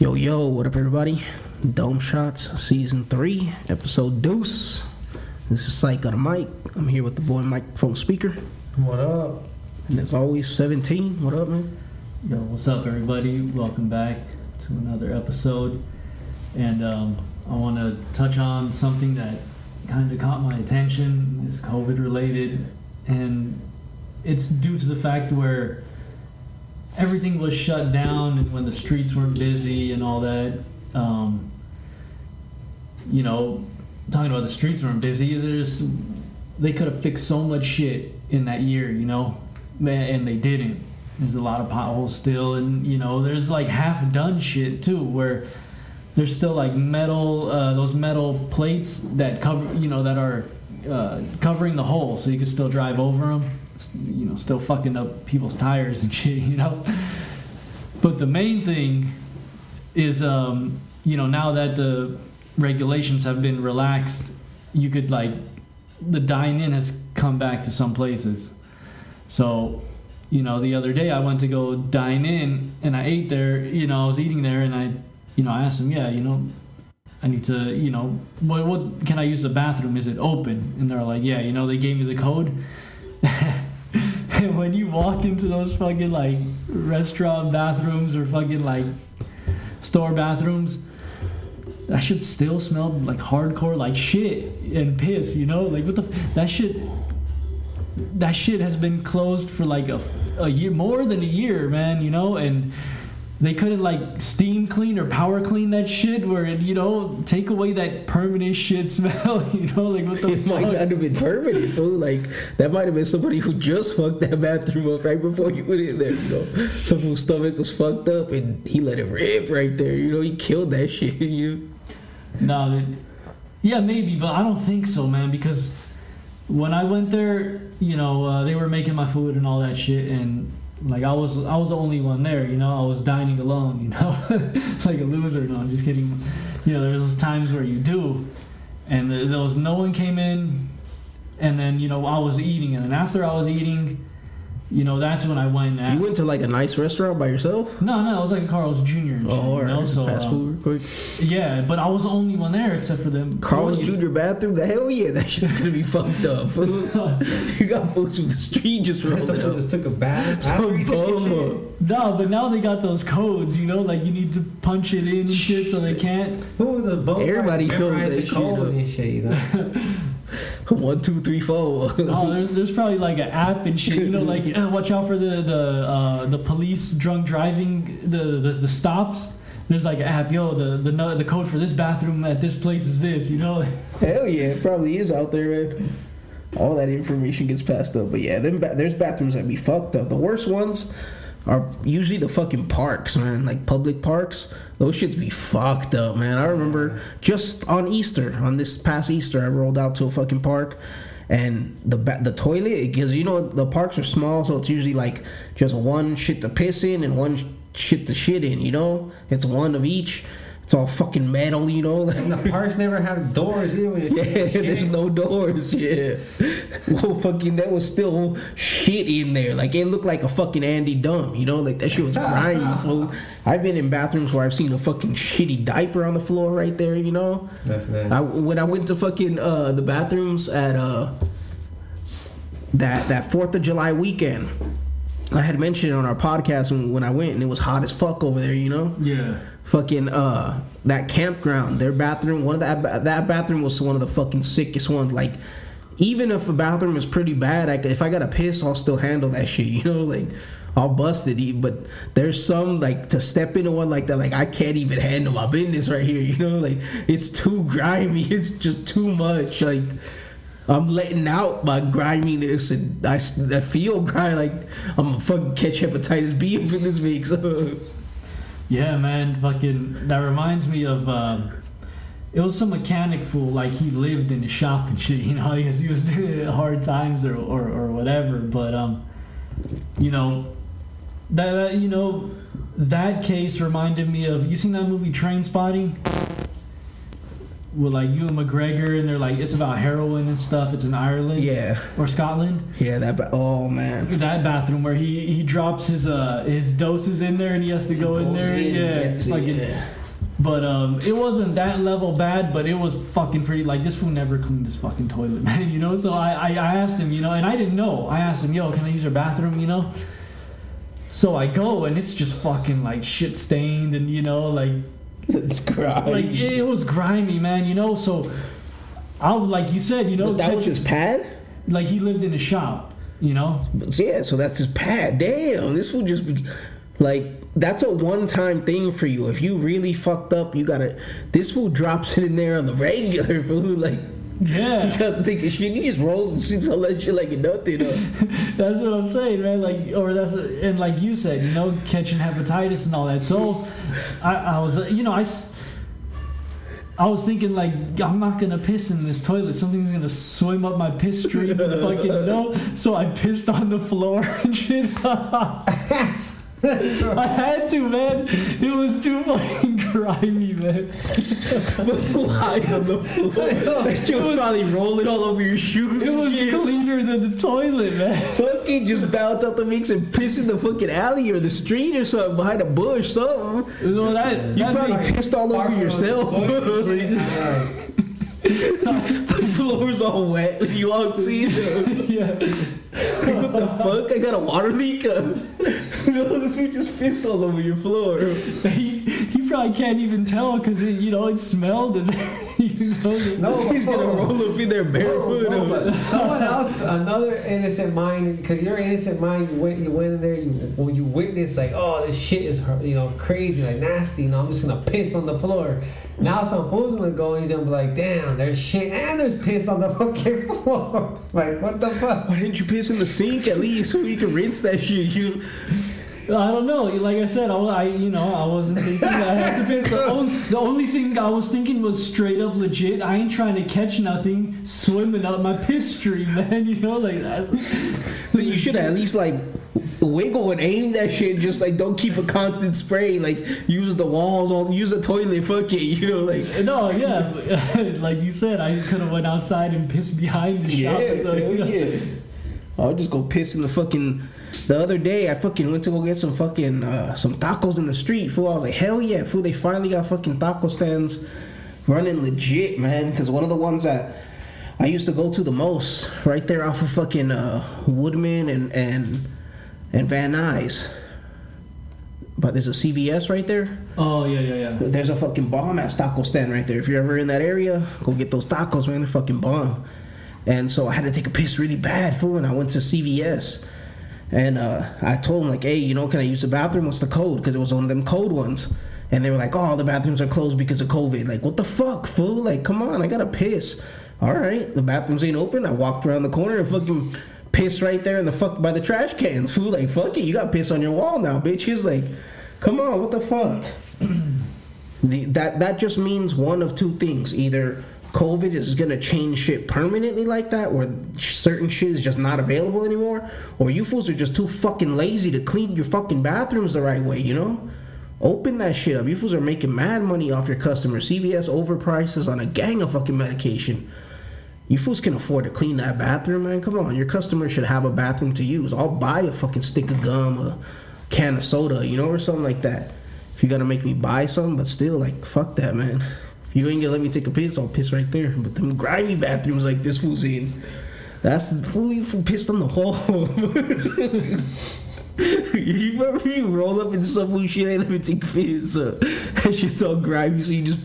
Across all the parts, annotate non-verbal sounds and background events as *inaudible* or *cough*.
Yo, yo, what up, everybody? Dome Shots, Season 3, Episode Deuce. This is Psych on the mic. I'm here with the boy microphone speaker. What up? And as always, 17. What up, man? Yo, what's up, everybody? Welcome back to another episode. And um, I want to touch on something that kind of caught my attention. It's COVID related, and it's due to the fact where everything was shut down and when the streets weren't busy and all that. Um, you know, talking about the streets weren't busy. There's they could have fixed so much shit in that year, you know, and they didn't. There's a lot of potholes still, and you know, there's like half done shit too, where there's still like metal, uh, those metal plates that cover, you know, that are uh, covering the hole, so you can still drive over them. You know, still fucking up people's tires and *laughs* shit, you know. But the main thing is, um, you know, now that the regulations have been relaxed, you could like the dine in has come back to some places. So, you know, the other day I went to go dine in and I ate there, you know, I was eating there and I, you know, I asked them, yeah, you know, I need to, you know, what, what can I use the bathroom? Is it open? And they're like, yeah, you know, they gave me the code. *laughs* *laughs* when you walk into those fucking like restaurant bathrooms or fucking like store bathrooms, that shit still smelled like hardcore like shit and piss, you know? Like what the f- that shit that shit has been closed for like a, a year more than a year, man, you know? And they couldn't like steam clean or power clean that shit where it, you know, take away that permanent shit *laughs* smell, you know, like what the It might fuck? not have been permanent, fool. Like, that might have been somebody who just fucked that bathroom up right before you went in there, you know? Some fool's stomach was fucked up and he let it rip right there, you know? He killed that *laughs* shit, you? No, they, yeah, maybe, but I don't think so, man. Because when I went there, you know, uh, they were making my food and all that shit, and like I was, I was the only one there. You know, I was dining alone. You know, It's *laughs* like a loser. No, I'm just kidding. You know, there's those times where you do, and there, there was no one came in, and then you know I was eating, and then after I was eating, you know, that's when I went. And You went to like a nice restaurant by yourself? no, no, it was like a Carl's Jr. and shit, Oh, you know, alright. so, Fast uh, food, real quick. Yeah, but I was the only one there except for them. Carl's employees. Jr. bathroom? The hell yeah, that shit's gonna be fucked up. *laughs* you got folks from the street just rolling up. just took a bath *laughs* after Some you took your bum. No, but now they got those codes, you know, like you need to punch it in and shit, so they can't. Who was a bum? Everybody knows Memorize that shit, *laughs* *laughs* One, two, three, four. Oh, there's there's probably like an app and shit, you know, like *laughs* uh, watch out for the the uh, the police drunk driving the, the the stops. There's like an app, yo, the the the code for this bathroom at this place is this, you know. *laughs* Hell yeah, it probably is out there, man. All that information gets passed up. But yeah, ba- there's bathrooms that be fucked up. The worst ones are usually the fucking parks, man. Like public parks. Those shits be fucked up, man. I remember just on Easter, on this past Easter, I rolled out to a fucking park. And the ba- the toilet, because you know the parks are small, so it's usually like just one shit to piss in and one shit to shit in. You know, it's one of each. It's all fucking metal, you know. And the parks never have doors either Yeah, there's no doors. Yeah, well, fucking, that was still shit in there. Like it looked like a fucking Andy Gump. You know, like that shit was grimy. *laughs* fool. I've been in bathrooms where I've seen a fucking shitty diaper on the floor right there. You know, That's nice. I, when I went to fucking uh, the bathrooms at uh, that that Fourth of July weekend. I had mentioned it on our podcast when, when I went, and it was hot as fuck over there. You know, Yeah. Fucking uh that campground their bathroom one of that that bathroom was one of the fucking sickest ones like even if a bathroom is pretty bad I, if i gotta piss i'll still handle that *laughs* shit you know like i'll bust it but there's some like to step into one like that like i can't even handle my business right here you know like it's too grimy *laughs* it's just too much like I'm letting out my griminess and I, I feel grimy *laughs* like I'm gonna fucking catch hepatitis B in this week. So Yeah, man, fucking. That reminds me of. Um, it was some mechanic fool, like he lived in a shop and shit. *laughs* You know, he was, he was doing hard times or, or, or whatever. But um, you know, that, that you know, that case reminded me of. You seen that movie Trainspotting? With like Ewan McGregor, and they're like it's about heroin and stuff. It's in Ireland Yeah, or Scotland. yeah. That. Ba- oh man. That bathroom where he he drops his uh his doses in there and he has to go in there. in, yeah, gets it, like it- yeah. But um, it wasn't that level bad, but it was fucking pretty. Like this fool never cleaned his fucking toilet, *laughs* man. You know. So I, I, I asked him, you know, and I didn't know. I asked him, yo, can I use your bathroom? You know. So I go and it's just fucking like shit stained and you know like *laughs* It's grimy. like it was grimy, man. You know. So I like you said, you know, But that was his pad. like he lived in a shop. You know. Yeah, so that's his pad. Damn, this would just be like that's a one-time thing for you. If you really fucked up, you gotta. This food drops it in there on the regular *laughs* food. Like Yeah. *laughs* you gotta take a shit. He just rolls and shits all that shit like nothing. *laughs* That's what I'm saying, man. Like, or that's and like you said, you know, catching hepatitis and all that. So, I, I was, you know, I, I was thinking like I'm not gonna piss in this toilet. Something's gonna swim up my piss stream and *laughs* fucking no. So I pissed on the floor and shit. I had to, man. It was too fucking *laughs* grimy, man. lie on the floor. That shit was probably rolling all over your shoes. It was Yeah. cleaner than the toilet, man. Fucking just bounce out the mix and piss in the fucking alley or the street or something behind a bush, something. You know, that, You that probably pissed all over yourself. *laughs* the floor's all wet when you walked in. *laughs* yeah. *laughs* what the fuck? I got a water leak. Uh, *laughs* no, this one just pissed all over your floor. *laughs* he, he probably can't even tell because *laughs* you know it smelled and you know No, *laughs* He's gonna roll up in there barefoot. No, but *laughs* someone else, another innocent mind, because your innocent mind, you went, you went in there, you when you witnessed like, oh, this shit is you know crazy, like nasty. You know, I'm just gonna piss on the floor. Now some fool's gonna go and he's gonna be like, damn, there's shit and there's piss on the fucking floor. like, what the fuck? Why didn't you piss in the sink at least so you can rinse that shit? You I don't know. Like I said, I, I you know I wasn't thinking I had to piss. The *laughs* only, the only thing I was thinking was straight up legit. I ain't trying to catch nothing swimming up my piss stream, *laughs* man. You know, like that. you should at least like wiggle and aim that shit. Just like don't keep a constant spray. Like use the walls, all use the toilet. Fuck it, *laughs* you know, like. No, yeah, but, like you said, I could have went outside and pissed behind the Yeah, shop. so, you know. yeah. I'll just go piss in the fucking. The other day, I fucking went to go get some fucking uh, some tacos in the street. Fool, I was like, hell yeah, fool! They finally got fucking taco stands running legit, man. Because one of the ones that I used to go to the most, right there off of fucking uh, Woodman and and and Van Nuys. But there's a CVS right there. Oh yeah, yeah, yeah. There's a fucking bomb ass taco stand right there. If you're ever in that area, go get those tacos, man. They're fucking bomb. And so I had to take a piss really bad, fool, and I went to CVS. And uh, I told them, like, hey, you know, can I use the bathroom? What's the code? Because it was one of them code ones. And they were like, oh, the bathrooms are closed because of COVID. Like, what the fuck, fool? Like, come on, I gotta piss. All right, the bathrooms ain't open. I walked around the corner and fucking pissed right there in the fuck by the trash cans, fool. Like, fuck it, you got piss on your wall now, bitch. He's like, come on, what the fuck? *clears throat* The, that that just means one of two things: either COVID is gonna change shit permanently like that, where certain shit is just not available anymore, or you fools are just too fucking lazy to clean your fucking bathrooms the right way. You know, open that shit up. You fools are making mad money off your customers. CVS overprices on a gang of fucking medication. You fools can afford to clean that bathroom, man. Come on, your customers should have a bathroom to use. I'll buy a fucking stick of gum, a can of soda, you know, or something like that. If you gotta make me buy something, but still, like, fuck that, man. If you ain't gonna let me take a piss, I'll piss right there. But them grimy bathrooms like this fool's in, that's the fool you fool pissed on the wall. *laughs* you remember you roll up in some fool shit, hey, let me take a piss. Uh, that shit's all grimy, so you just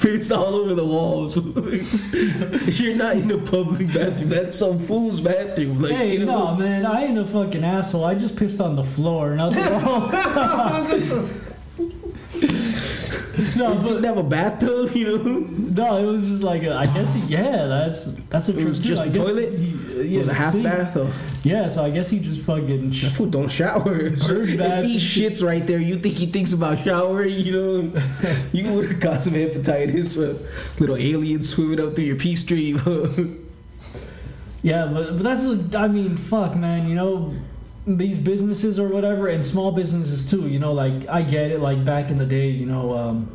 piss all over the walls. *laughs* You're not in a public bathroom. That's some fool's bathroom. Like, Hey, you know, no, man, I ain't a fucking asshole. I just pissed on the floor. Nothing wrong. *laughs* *laughs* no, You but didn't have a bathtub, you know? *laughs* no, it was just like a, I guess he, yeah, that's that's a It was just a toilet? He, uh, It yeah, was a half sink. bath, though. Yeah, so I guess he just fucking. That Sh- fool don't shower. *laughs* if he shits right there, you think he thinks about showering, you know? you would have got some hepatitis. Uh, little aliens swimming up through your pee stream. yeah, but, but that's a- I mean, fuck, man. You know, these businesses or whatever, and small businesses too. You know, like I get it. Like back in the day, you know, um,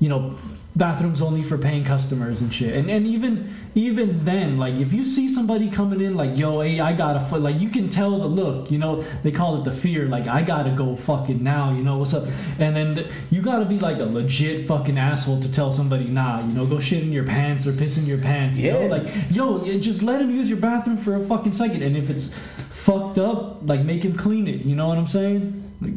you know, bathrooms only for paying customers and shit. And and even even then, like if you see somebody coming in like, yo, hey, I got a foot, like you can tell the look, you know, they call it the fear, like I gotta go fucking now, you know what's up? And then th- you gotta be like a legit fucking asshole to tell somebody, nah, you know, go shit in your pants or piss in your pants, you know, Yeah. like yo, just let him use your bathroom for a fucking second, and if it's fucked up, like make him clean it, you know what I'm saying? Like,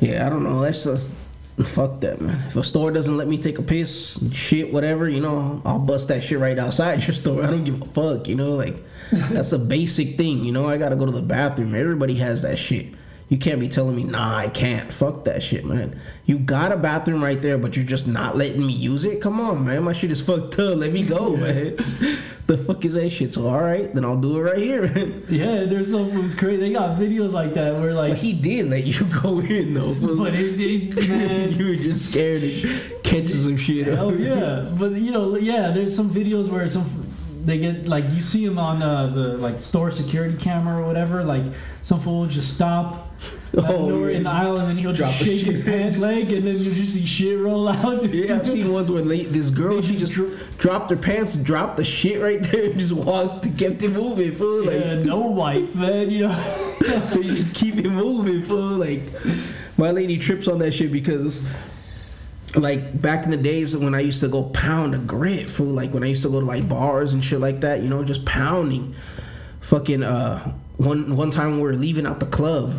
Yeah, I don't know. That's just fuck that, man. If a store doesn't let me take a piss, shit, whatever, you know, I'll bust that shit right outside your *laughs* store. I don't give a fuck, you know, like that's a basic thing, you know. I gotta go to the bathroom. Everybody has that shit. You can't be telling me, nah, I can't. Fuck that shit, man. You got a bathroom right there, but you're just not letting me use it. Come on, man. My shit is fucked up. Let me go, man. the fuck is that shit? So all right, then I'll do it right here, man. yeah, there's some it was crazy. They got videos like that where like But he did let you *laughs* go in though. But it, it *laughs* man, you were just scared of catching some shit. hell yeah. But you know, yeah, there's some videos where some they get like you see them on uh, the like store security camera or whatever. Like some fool will just stop. Oh, yeah. in the aisle and then he'll Drop just shake his pant leg and then you just see shit roll out. Yeah, I've seen ones where they, this girl They she just dro- dropped her pants, dropped the shit right there, and just walked, to kept it moving, fool. Like yeah, no wipe, man. You know. *laughs* they just keep it moving, fool. Like my lady trips on that shit because. Like back in the days when I used to go pound a grit, food, Like when I used to go to like bars and shit like that, you know, just pounding. Fucking uh, one one time we were leaving out the club,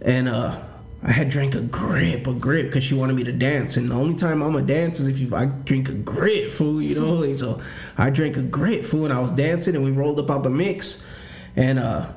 and uh, I had drank a grip, a grip, because she wanted me to dance. And the only time I'm a dance is if you, I drink a grit, fool, you know. Like, *laughs* so I drank a grit, fool, and I was dancing, and we rolled up out the mix, and uh,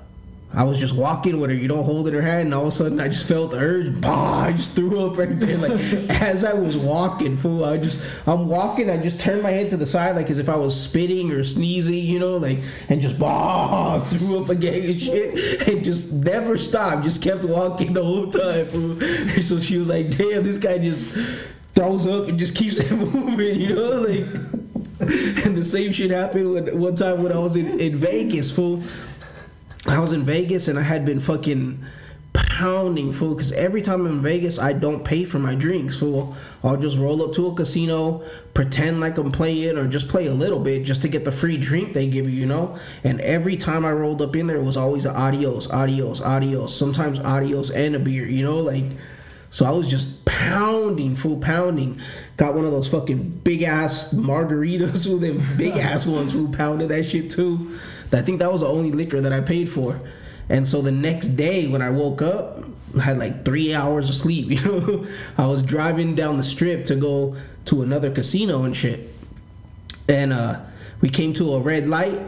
I was just walking with her, you know, holding her hand, and all of a sudden I just felt the urge, bah, I just threw up right there. Like *laughs* as I was walking, fool, I just I'm walking, I just turned my head to the side like as if I was spitting or sneezing, you know, like and just bah *laughs* threw up again and shit. And just never stopped, just kept walking the whole time, fool. And *laughs* so she was like, damn, this guy just throws up and just keeps it moving, you know, like and the same shit happened when, one time when I was in, in Vegas, fool. I was in Vegas and I had been fucking pounding fool because every time I'm in Vegas I don't pay for my drinks fool. I'll just roll up to a casino, pretend like I'm playing or just play a little bit just to get the free drink they give you, you know. And every time I rolled up in there it was always a adios, adios, adios. Sometimes adios and a beer, you know, like. So I was just pounding, full pounding. Got one of those fucking big ass margaritas, *laughs* with them big *laughs* ass ones who pounded that shit too. I think that was the only liquor that I paid for. And so the next day when I woke up, I had like three hours of sleep, *laughs* you know. I was driving down the strip to go to another casino and shit. And uh we came to a red light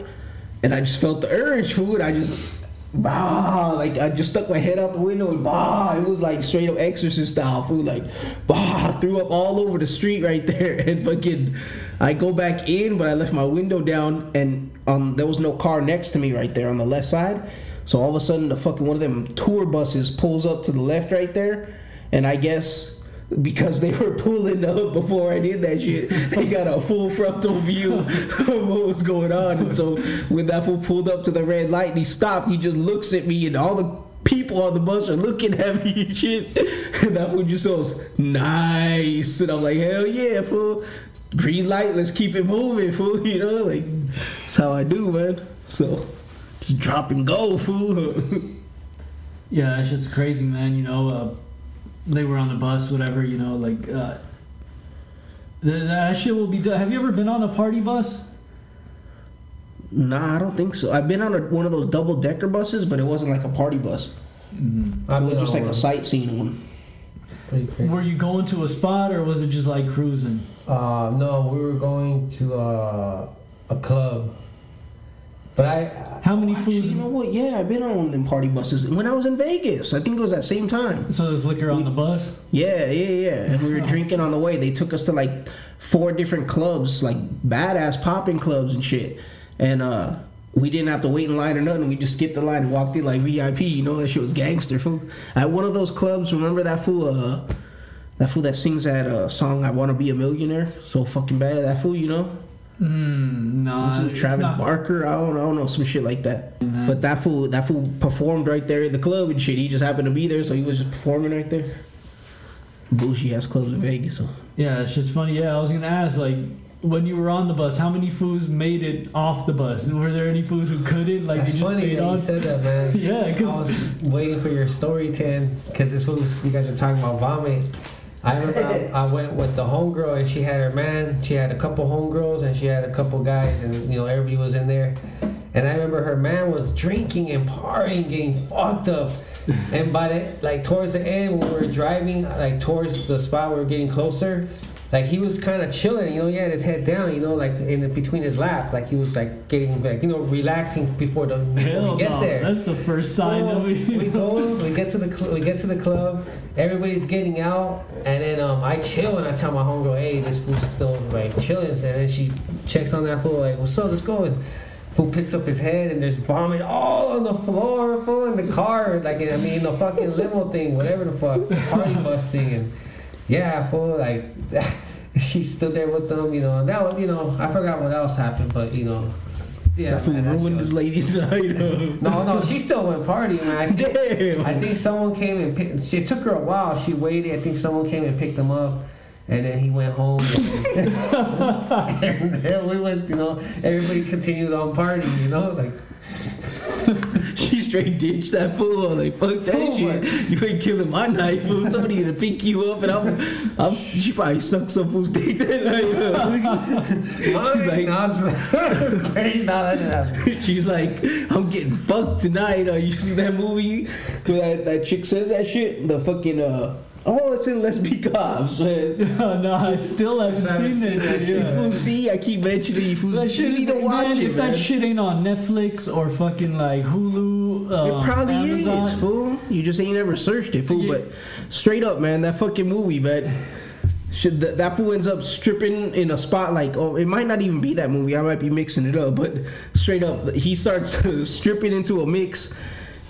and I just felt the urge, food. I just bah like I just stuck my head out the window and bah it was like straight up exorcist style food like bah threw up all over the street right there *laughs* and fucking I go back in but I left my window down and um there was no car next to me right there on the left side so all of a sudden the fucking one of them tour buses pulls up to the left right there and I guess because they were pulling up before I did that shit. They got a full frontal view *laughs* of what was going on. And so when that fool pulled up to the red light and he stopped, he just looks at me and all the people on the bus are looking at me and shit. *laughs* And that fool just goes, nice. And I'm like, hell yeah, fool. Green light, let's keep it moving, *laughs* fool. You know, like that's how I do, man. So just drop and go, *laughs* fool. Yeah, that shit's crazy, man. You know, uh, they were on the bus, whatever. You know, like uh, the, that shit will be done. Have you ever been on a party bus? Nah, I don't think so. I've been on a, one of those double decker buses, but it wasn't like a party bus. Mm-hmm. It I've was just like a one. sightseeing one. Pretty crazy. Were you going to a spot or was it just like cruising? Uh, no, we were going to uh, a club. But I, How many Actually, fools? you know what? Yeah, I've been on one of them party buses when I was in Vegas. I think it was that same time. So there's liquor on the bus. Yeah, yeah, yeah. And we were drinking on the way. They took us to like four different clubs, like badass popping clubs and shit. And uh we didn't have to wait in line or nothing. We just skipped the line and walked in like VIP. You know that shit was gangster fool. At one of those clubs, remember that fool? Uh, that fool that sings that uh, song "I Want to Be a Millionaire." So fucking bad. That fool, you know. Mm, no, it's Travis not- Barker? I don't, I don't know, some shit like that. Mhm. But that fool, that fool performed right there in the club and shit. He just happened to be there, so he was just performing right there. bougie ass clubs in Vegas. So. Yeah, it's just funny. Yeah, I was gonna ask like. When you were on the bus, how many fools made it off the bus? And were there any fools who couldn't? Like, That's you just funny stayed that on? you said that, man. *laughs* Yeah, cause I was waiting for your story, Ten, because this was you guys are talking about vomit. I remember *laughs* I, I went with the homegirl and she had her man. She had a couple homegirls and she had a couple guys, and you know everybody was in there. And I remember her man was drinking and partying, getting fucked up. and by the like towards the end, when we were driving like towards the spot we were getting closer, like he was kind of chilling. You know, he had his head down. You know, like in between his lap, like he was like getting like you know relaxing before the before we get no. there. That's the first sign that we. we go, we get to the cl- we get to the club. Everybody's getting out, and then um, I chill and I tell my homegirl, "Hey, this fool's still like chilling." And then she checks on that fool, like, "What's up? Let's go." And fool picks up his head, and there's vomit all on the floor, full in the car, like I mean the fucking limo thing, whatever the fuck, the party bus thing, and yeah, fool, like. *laughs* She stood there with them, you know. And that one, you know, I forgot what else happened, but you know, yeah. that man, ruined this lady's night. *laughs* no, no, she still went partying, man. I think, Damn. I think someone came and picked. It took her a while. She waited. I think someone came and picked them up, and then he went home. And, *laughs* and then we went. You know, everybody continued on partying. You know, like straight ditch that fool. Like fuck that Fool, shit. man. You ain't killing my night, fool. Somebody gonna pick you up, and I'm, I'm. She probably sucked some fool's dick that night. *laughs* She's like, no, I'm just *laughs* saying, no, that didn't happen. she's like, I'm getting fucked tonight. Uh, you see that movie where that, that chick says that shit? The fucking uh. Oh, it's in Let's Be Cops, man. *laughs* no, I still haven't I seen seen it. that shit, You Yeah. fools see, I keep mentioning you fools. That you shit need to watch man, it, if man. that shit ain't on Netflix or fucking like Hulu, um, It probably Amazon, is, fool. You just ain't ever searched it, fool. Yeah. But straight up, man, that fucking movie, man. Should that, that fool ends up stripping in a spot like oh it might not even be that movie I might be mixing it up but straight up he starts *laughs* stripping into a mix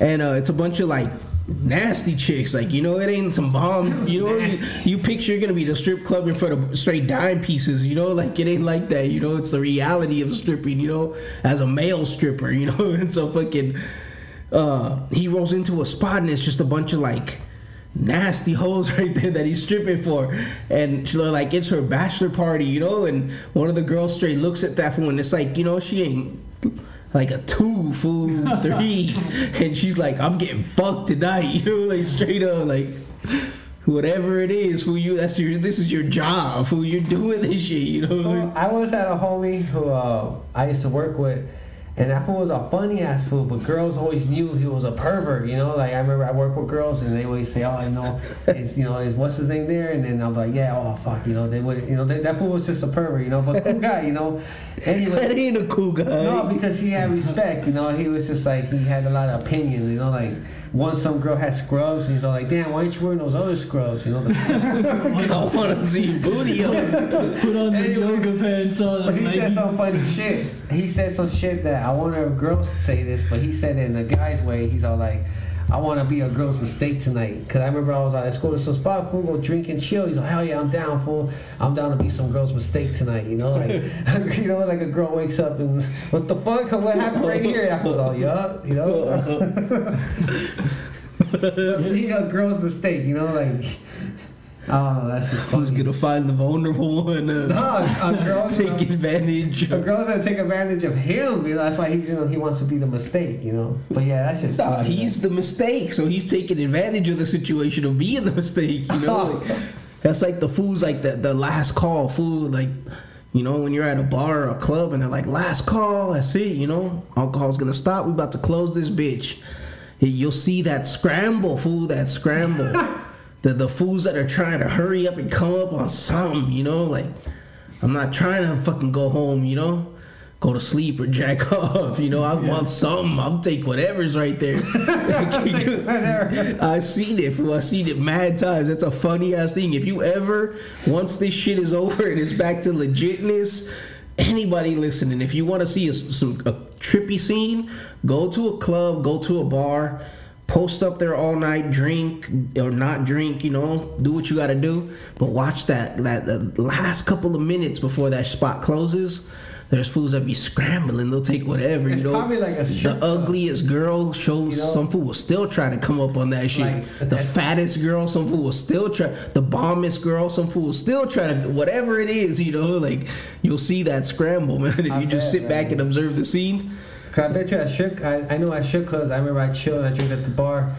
and uh, it's a bunch of like nasty chicks like you know it ain't some bomb you know you, you picture you're gonna be the strip club in front of straight dime pieces you know like it ain't like that you know it's the reality of stripping you know as a male stripper you know *laughs* and so fucking uh, he rolls into a spot and it's just a bunch of like nasty hoes *laughs* right there that he's stripping for, and she's like it's her bachelor party, you know, and one of the girls straight looks at that fool and it's like you know she ain't like a two fool *laughs* three, and she's like I'm getting fucked tonight, *laughs* you know, like straight up like. Whatever it is, fool, you that's your this is your job, fool. You're doing this shit, you know. Well, I was at a homie who uh, I used to work with, and that fool was a funny ass fool, but girls always knew he was a pervert, you know. Like I remember I worked with girls, and they always say, "Oh, I know, is you know, is what's his name there?" And then I'm like, "Yeah, oh fuck," you know. They would, you know, they, that fool was just a pervert, you know, but cool guy, you know. that Anyway, ain't a cool guy. no, because he had respect, you know. He was just like he had a lot of opinions, you know, like. Once some girl had scrubs, and he's all like, "Damn, why ain't you wearing those other scrubs?" You know, the, *laughs* I want to see booty on. *laughs* put on the Anyway, yoga pants on. But he Nike- said some funny shit. He said some shit that I wonder if girls say this, but he said it in a guy's way. He's all like, I want to be a girl's mistake tonight. Because I remember I was like, let's go to some spot, fool, go drink and chill. He's like, hell yeah, I'm down, fool. I'm down to be some girl's mistake tonight. You know, like, *laughs* *laughs* you know, like a girl wakes up and, what the fuck? *laughs* What happened right here? And I was all, yeah, you know? be a girl's mistake, you know, like, oh, that's just Who's gonna find the vulnerable one? Uh, No, a *laughs* girl, take advantage. A girl's gonna take advantage of him. You know, that's why he's you know he wants to be the mistake. You know, but yeah, that's just. Nah, funny, he's the mistake, so he's taking advantage of the situation of being the mistake. You know, *laughs* like, that's like the fools, like the the last call fool. Like, you know, when you're at a bar or a club and they're like, last call. That's it. You know, alcohol's gonna stop. We about to close this bitch. You'll see that scramble, fool. That scramble. *laughs* the the fools that are trying to hurry up and come up on something. You know, like I'm not trying to fucking go home. You know. Go to sleep or jack *laughs* off, you know. I want something. I'll take whatever's right there. *laughs* I seen it, fool. I seen it mad times. That's a funny ass thing. If you ever, once this shit is *laughs* over and it's back to legitness, anybody listening, if you want to see a, some a trippy scene, go to a club, go to a bar, post up there all night, drink or not drink, you know, do what you got to do. But watch that that the last couple of minutes before that spot closes. there's fools that be scrambling. They'll take whatever. It's you know, probably like a the ugliest girl shows You know? some fool will still try to come up on that shit. Like, the fattest girl, some fool will still try. The bombest girl, some fool will still try to. Whatever it is, you know, like you'll see that scramble, *laughs* man. If I you just bet, sit back and observe the scene. Cause I bet you at shook. I, I know I shook because I remember I chilled. I drink at the bar,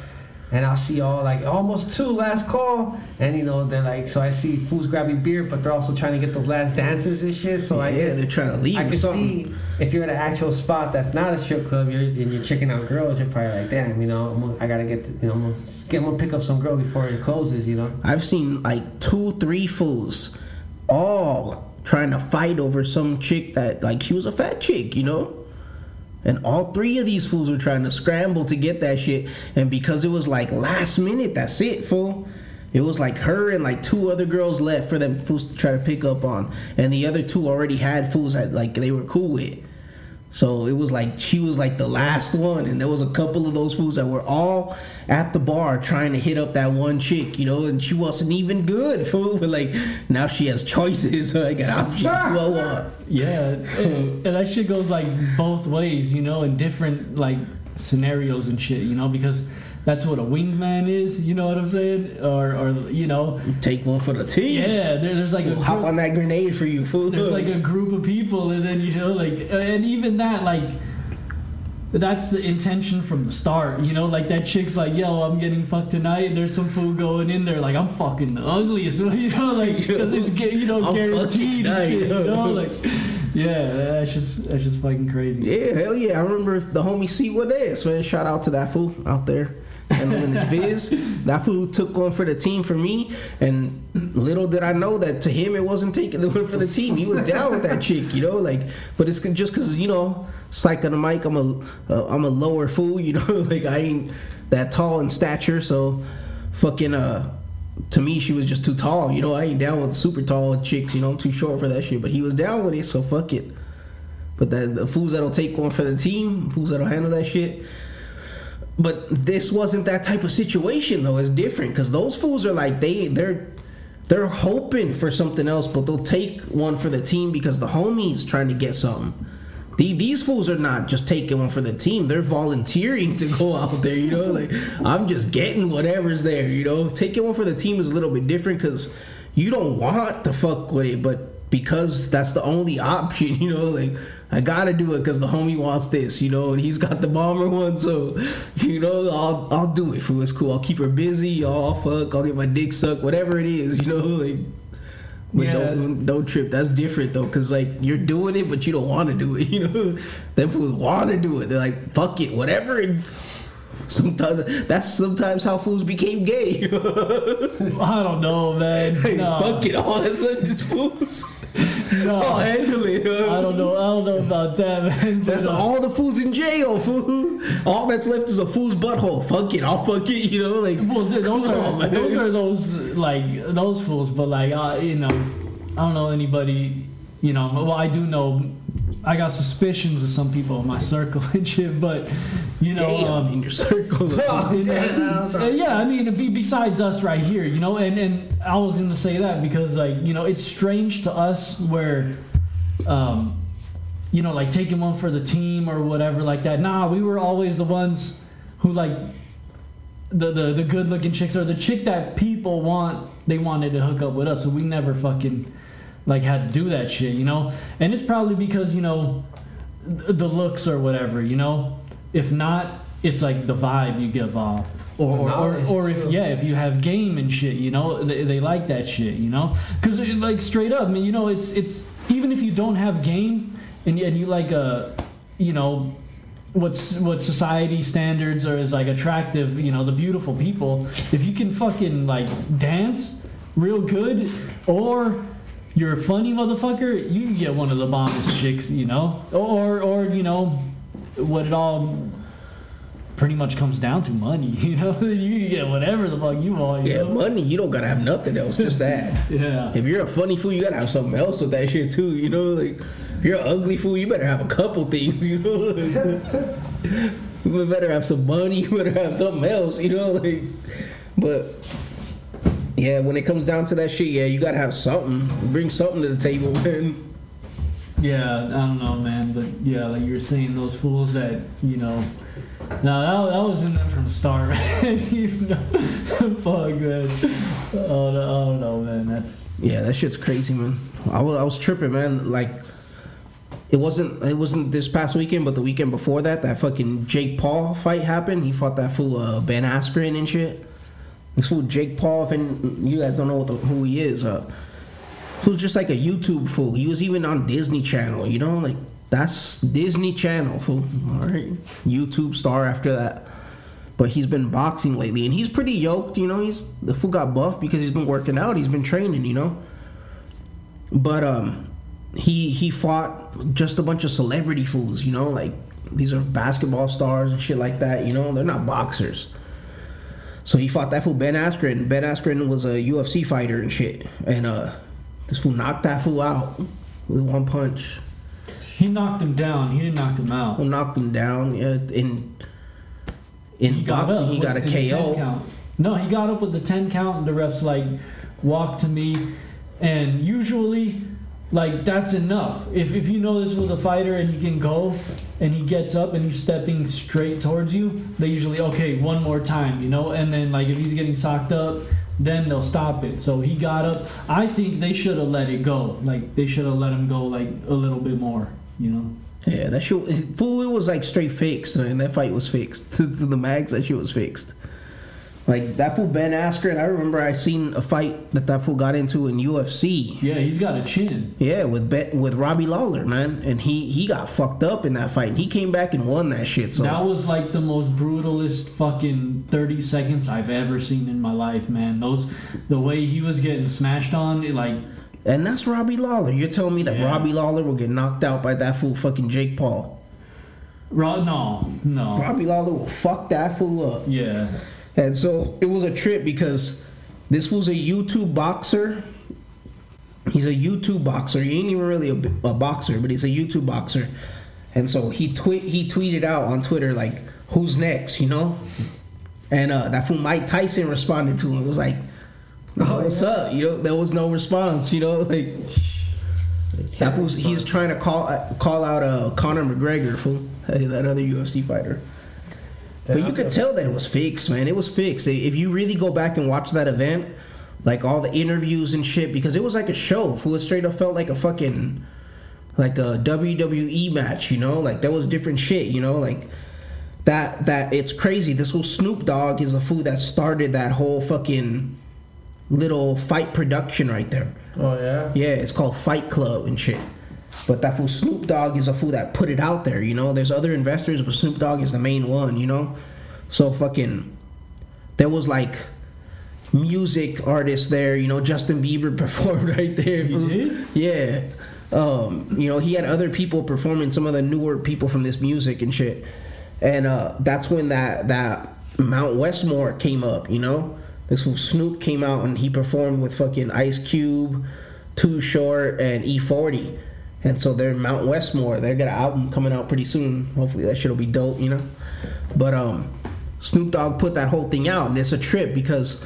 and I'll see all like almost two last call, and you know they're like so I see fools grabbing beer, but they're also trying to get those last dances and shit. So I yeah, guess they're trying to leave I can see if you're at an actual spot that's not a strip club, you're and you're checking out girls. You're probably like, damn, you know, I'm gonna, I gotta get, to, you know, I'm gonna, get, I'm gonna pick up some girl before it closes, you know. I've seen like two, three fools all trying to fight over some chick that like she was a fat chick, you know? And all three of these fools were trying to scramble to get that shit. And because it was like last minute, that's it, fool. It was like her and like two other girls left for them fools to try to pick up on. And the other two already had fools that like they were cool with. So it was like she was like the last one, and there was a couple of those fools that were all at the bar trying to hit up that one chick, you know, and she wasn't even good, fool. *laughs* But like now she has choices, *laughs* so I got options. *laughs* Well, uh, Yeah, and, and that shit goes like both ways, you know, in different like scenarios and shit, you know, because that's what a wingman is, you know what I'm saying? Or, or you know, take one for the team. yeah, there, there's like a Hop on that grenade for you, fool. there's like a group of people, and then you know, like, and even that, like. That's the intention from the start, you know. Like that chick's like, "Yo, I'm getting fucked tonight." And there's some fool going in there like, "I'm fucking the ugliest," *laughs* you know, like because it's you know I'm guaranteed, fucking shit, you know, like yeah, that shit's that shit's fucking crazy. Yeah, hell yeah. I remember the homie C what is, man. Shout out to that fool out there. And in this biz, that fool took one for the team for me, and little did I know that to him it wasn't taking the one for the team. He was down with that chick, you know, like. But it's just because you know, psych on the mic. I'm a, uh, I'm a lower fool, you *laughs* know, like I ain't that tall in stature, so fucking uh. To me, she was just too tall. You know, I ain't down with super tall chicks. You know, I'm too short for that shit. But he was down with it, so fuck it. But the, the fools that'll take one for the team, fools that'll handle that shit. But this wasn't that type of situation though. It's different because those fools are like they they're they're hoping for something else, but they'll take one for the team because the homies trying to get something. The, these fools are not just taking one for the team; they're volunteering to go out there. You know, like I'm just getting whatever's there. You know, taking one for the team is a little bit different because you don't want to fuck with it, but because that's the only *laughs* option. You know, like I gotta do it because the homie wants this. You know, and he's got the bomber one, so you know I'll I'll do it for it's cool. I'll keep her busy. I'll fuck. I'll get my dick sucked. Whatever it is. You know, like. But Yeah. don't don't trip. That's different though, cause like you're doing it, but you don't want to do it. *laughs* You know, them fools want to do it. They're like, fuck it, whatever. And *laughs* sometimes that's sometimes how fools became gay. *laughs* I don't know, man. hey, no, fuck it, all that's left is fools. no. I'll handle it. I don't know. I don't know about that, man. *laughs* That's uh, all the fools in jail, fool. All that's left is a fool's butthole. Fuck it, I'll fuck it. You know, like Well, th- those are on, those are those like those fools, but like uh, you know, I don't know anybody. You know, well, I do know. I got suspicions of some people in my circle *laughs* and shit, but you know, damn um, in your circle. you know, uh, yeah, I mean, be, besides us right here, you know, and and I was gonna say that because like you know, it's strange to us where, um, you know, like taking one for the team or whatever like that. Nah, we were always the ones who like the the the good looking chicks or the chick that people want. They wanted to hook up with us, so we never fucking like had to do that shit, you know. And it's probably because you know th- the looks or whatever, you know. If not, it's like the vibe you give off, or or, or, or if yeah, if you have game and shit, you know, they, they like that shit, you know. Because like straight up, I mean, you know, it's it's even if you don't have game and you, and you like a, you know. What's what society standards are is like attractive, you know, the beautiful people. If you can fucking like dance real good, or you're a funny motherfucker, you can get one of the bombest chicks, you know, or or you know, what it all pretty much comes down to money, *laughs* you know. you can get whatever the fuck you want, you yeah, know. money. You don't gotta have nothing else, just *laughs* that. Yeah. If you're a funny fool, you gotta have something else with that shit too. You know, like if you're an ugly fool, you better have a couple things. *laughs* You know, you better have some money. You better have something else. You know, like. But yeah, when it comes down to that shit, yeah, you gotta have something. Bring something to the table, *laughs* man. Yeah, I don't know, man, but yeah, like you were saying, those fools that you know. No, that, that was in there from the start, *laughs* man. you know, *laughs* fuck, man. Oh, no, I don't know, man. That's Yeah, that shit's crazy, man. I was, I was tripping, man. Like, it wasn't it wasn't this past weekend, but the weekend before that, that fucking Jake Paul fight happened. He fought that fool uh, Ben Askren and shit. This fool Jake Paul, if you guys don't know the, who he is, uh, who's just like a YouTube fool. He was even on Disney Channel, you know, like that's Disney Channel fool. All right, YouTube star after that. But he's been boxing lately, and he's pretty yoked. You know, he's the fool got buff because he's been working out. He's been training. You know, but um, he he fought just a bunch of celebrity fools. You know, like these are basketball stars and shit like that. You know, they're not boxers. So he fought that fool Ben Askren. Ben Askren was a UFC fighter and shit, and uh, this fool knocked that fool out with one punch. he knocked him down. He didn't knock him out. Well, knocked him down. Yeah, in in he got boxing, up. he got a in the 10 KO. No, he got up with the 10 count, and the refs like walked to me. And usually, like, that's enough. If, if you know this was a fighter and he can go and he gets up and he's stepping straight towards you, they usually, okay, one more time, you know? And then, like, if he's getting socked up, then they'll stop it. So he got up. I think they should have let it go. Like, they should have let him go, like, a little bit more, you know? Yeah, that shit. Fool, it was like straight fixed, and that fight was fixed. *laughs* To, the mags, that shit was fixed. Like that fool Ben Askren, I remember I seen a fight that that fool got into in UFC. Yeah, he's got a chin. Yeah, with Bet with Robbie Lawler, man, and he he got fucked up in that fight, and he came back and won that shit. So That was like the most brutalist fucking 30 seconds I've ever seen in my life, man. Those, the way he was getting smashed on, it, like, and that's Robbie Lawler. You're telling me that Yeah. Robbie Lawler will get knocked out by that fool fucking Jake Paul? Ro- no, no. Robbie Lawler will fuck that fool up. Yeah. And so it was a trip because this was a YouTube boxer. He's a YouTube boxer. He ain't even really a, a boxer, but he's a YouTube boxer. And so he tweet he tweeted out on Twitter like, "Who's next?" You know. And uh, that fool Mike Tyson responded to him. It was like, Oh, "What's up?" You know, there was no response. You know, like that fool's he's trying to call call out uh, Conor McGregor, fool, hey, that other UFC fighter. But you could tell that it was fixed, man. It was fixed. If you really go back and watch that event, like all the interviews and shit, because it was like a show. Fool, straight up felt like a fucking, like a WWE match. You know, like there was different shit. You know, like that. That it's crazy. This whole Snoop Dogg is the fool that started that whole fucking little fight production right there. Oh yeah. Yeah, it's called Fight Club and shit. But that fool Snoop Dogg is a fool that put it out there, you know. There's other investors, but Snoop Dogg is the main one, you know. So fucking, there was like music artists there, you know. Justin Bieber *laughs* performed right there. He did? Yeah. Um, you know, he had other people performing some of the newer people from this music and shit. And uh, that's when that that Mount Westmore came up, you know? This fool Snoop came out and he performed with fucking Ice Cube, Too Short, and E40. And so they're Mount Westmore. They got an album coming out pretty soon. Hopefully that shit'll be dope, you know? But um Snoop Dogg put that whole thing out and it's a trip because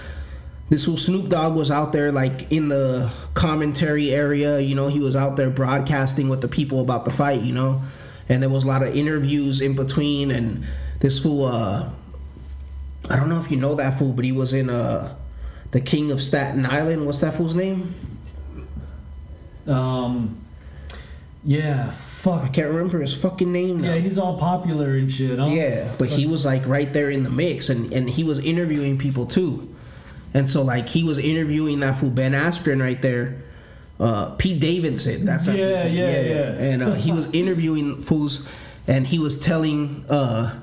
this whole Snoop Dogg was out there like in the commentary area, you know, he was out there broadcasting with the people about the fight, you know. And there was a lot of interviews in between and this fool uh I don't know if you know that fool, but he was in uh the King of Staten Island. What's that fool's name? Um, yeah, fuck. I can't remember his fucking name now. Yeah, he's all popular and shit. Huh? Yeah, but he was like right there in the mix, and and he was interviewing people too, and so like he was interviewing that fool Ben Askren right there, uh, Pete Davidson. That's that Yeah, yeah, yeah. And uh, he was *laughs* interviewing fools, and he was telling uh,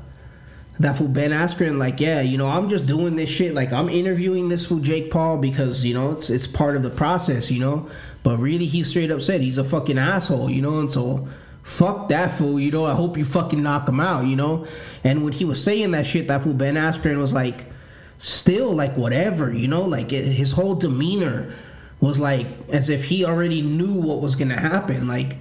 that fool Ben Askren like, yeah, you know, I'm just doing this shit. Like I'm interviewing this fool Jake Paul because you know it's it's part of the process, you know. But really, he straight up said he's a fucking asshole, you know, and so fuck that fool, you know. I hope you fucking knock him out, you know. And when he was saying that shit, that fool Ben Askren was like, still like whatever, you know, like it, his whole demeanor was like as if he already knew what was gonna happen, like.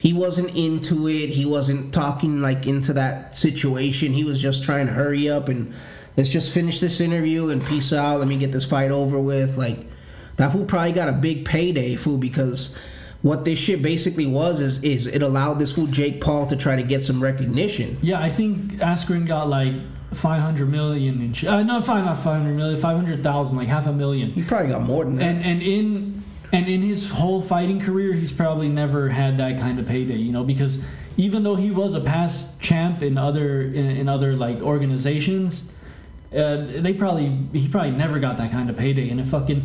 He wasn't into it. He wasn't talking like into that situation. He was just trying to hurry up and let's just finish this interview and peace out. Let me get this fight over with. Like that fool probably got a big payday, fool, because what this shit basically was is is it allowed this fool Jake Paul to try to get some recognition. Yeah, I think Askren got like 500 million in sh- uh, not five, not 500 million, 500,000, like half a million. He probably got more than that. And and in and in his whole fighting career, he's probably never had that kind of payday, you know, because even though he was a past champ in other in, in other like organizations, uh, they probably he probably never got that kind of payday. And it fucking,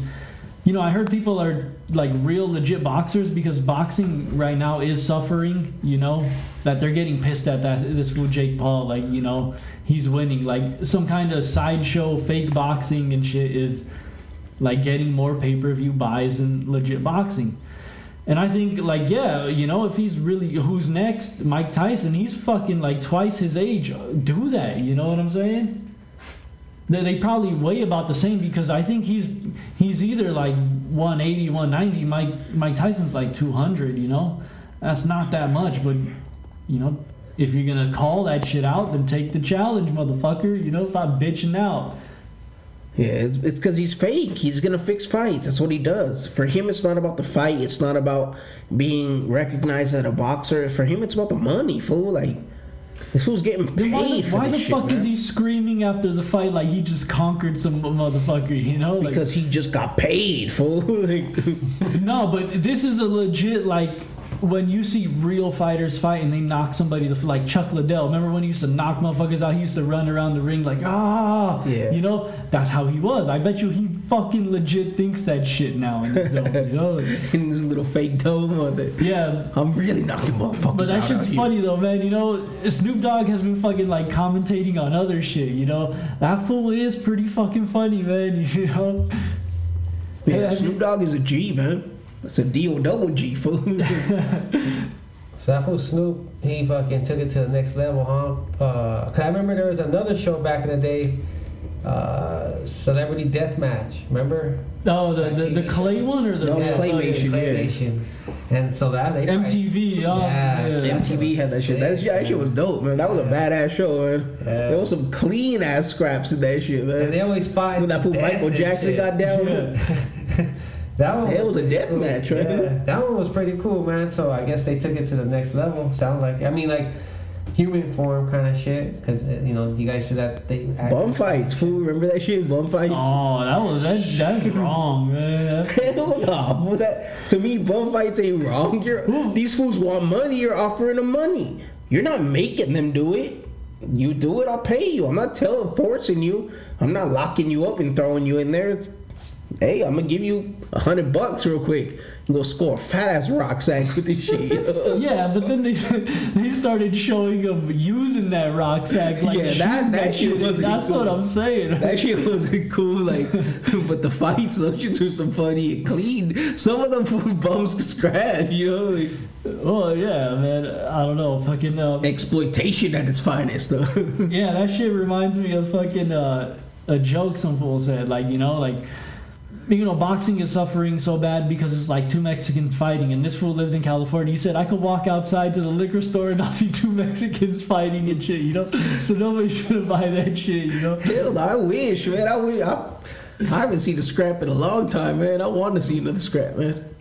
you know, I heard people are like real legit boxers because boxing right now is suffering. You know, that they're getting pissed at that this fool Jake Paul, like you know, he's winning. Like some kind of sideshow fake boxing and shit is like getting more pay per view buys than legit boxing. And I think, like, yeah, you know, if he's really who's next, Mike Tyson, he's fucking like twice his age. Do that, you know what I'm saying? They, they probably weigh about the same because I think he's he's either like 180, 190. Mike Mike Tyson's like 200. You know, that's not that much, but you know, if you're gonna call that shit out, then take the challenge, motherfucker. You know, stop bitching out. Yeah, it's it's because he's fake. He's gonna fix fights. That's what he does. For him, it's not about the fight. It's not about being recognized as a boxer. For him, it's about the money, fool. Like this fool's getting paid why the, for why the shit, fuck is man. he screaming after the fight like he just conquered some motherfucker? You know, like, Because he just got paid, fool. *laughs* Like, *laughs* no, but this is a legit like when you see real fighters fight and they knock somebody to like Chuck Liddell. Remember when he used to knock motherfuckers out? He used to run around the ring like ah, Yeah. You know, that's how he was. I bet you he fucking legit thinks that shit now in his dome. *laughs* You know, in this little fake dome the. yeah. I'm really knocking motherfuckers But that out shit's out funny though, man. You know, Snoop Dogg has been fucking like commentating on other shit. You know, that fool is pretty fucking funny, man. *laughs* You know. Yeah, *laughs* Yeah, Snoop Dogg is a G, man. That's a D O double G, fool. *laughs* So that fool Snoop, he fucking took it to the next level, huh? Uh, Cause I remember there was another show back in the day, uh, Celebrity Deathmatch. Remember? Oh, the the, the TV clay one or the That was Yeah, Claymation, yeah. Claymation. And so that they MTV? Oh, Yeah. yeah. MTV had that shit. That shit, that shit was dope, man. That was a badass show, man. Yeah. There was some clean ass scraps in that shit, man. And they always find When that fool Michael Jackson shit. got down, Yeah. *laughs* That one Yeah, it was a pretty death cool. match, right? Yeah, that one was pretty cool, man. So I guess they took it to the next level. Sounds like I mean like human form kind of shit. Cause uh, you know you guys see that they bum fights, fool. Remember that shit? Bum fights. Oh, that was that, that's *laughs* wrong, man. Hell no. That, to me, bum fights ain't wrong. You're, these fools want money. You're offering them money. You're not making them do it. You do it, I'll pay you. I'm not telling, forcing you. I'm not locking you up and throwing you in there. Hey, I'm gonna give you a hundred bucks real quick. You go score a fat ass rock sack with this shit. *laughs* Yeah, but then they *laughs* they started showing him using that rock sack like Yeah, that- that shit shit. wasn't That's cool. what I'm saying. That shit wasn't cool, like, *laughs* but the fights, those shits were some funny and clean. Some of them food bums scratch, you know, like, Oh yeah, man. I don't know, fucking. Uh, exploitation at its finest, though. Yeah, that shit reminds me of fucking uh, a joke some fool said. Like, you know, like, you know, boxing is suffering so bad because it's like two Mexicans fighting. And this fool lived in California. He said, I could walk outside to the liquor store and I'll see two *laughs* Mexicans fighting and shit, you know? So nobody's *laughs* gonna buy that shit, you know? Hell, I wish, man. I wish. I, I haven't seen a scrap in a long time, man. I want to see another scrap, man.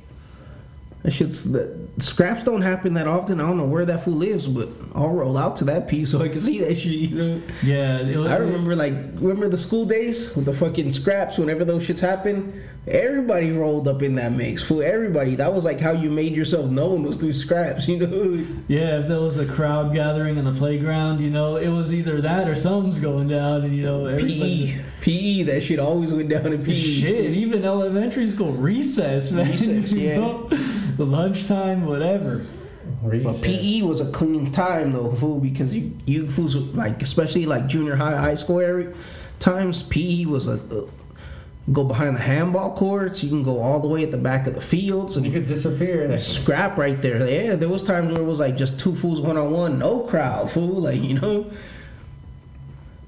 That shit's the scraps don't happen that often. I don't know where that fool lives, but I'll roll out to that piece *laughs* so I can see that shit. You know. Yeah. Was- I remember like remember the school days with the fucking scraps. Whenever those shits happen, everybody rolled up in that mix. Fool, everybody. That was like how you made yourself known was through scraps. *laughs* You know. Yeah, if there was a crowd gathering in the playground, you know, it was either that or something's going down, and you know. PE, PE. That shit always went down in PE. Shit, even elementary school recess, man. Recess, *laughs* yeah. know? Lunchtime, whatever. But PE was a clean time though, fool, because you you fools like especially like junior high, high school area times. PE was a, a go behind the handball courts. You can go all the way at the back of the fields And You could disappear. Scrap right there. Yeah, there was times where it was like just two fools one on one, no crowd, fool. *laughs* Like you know,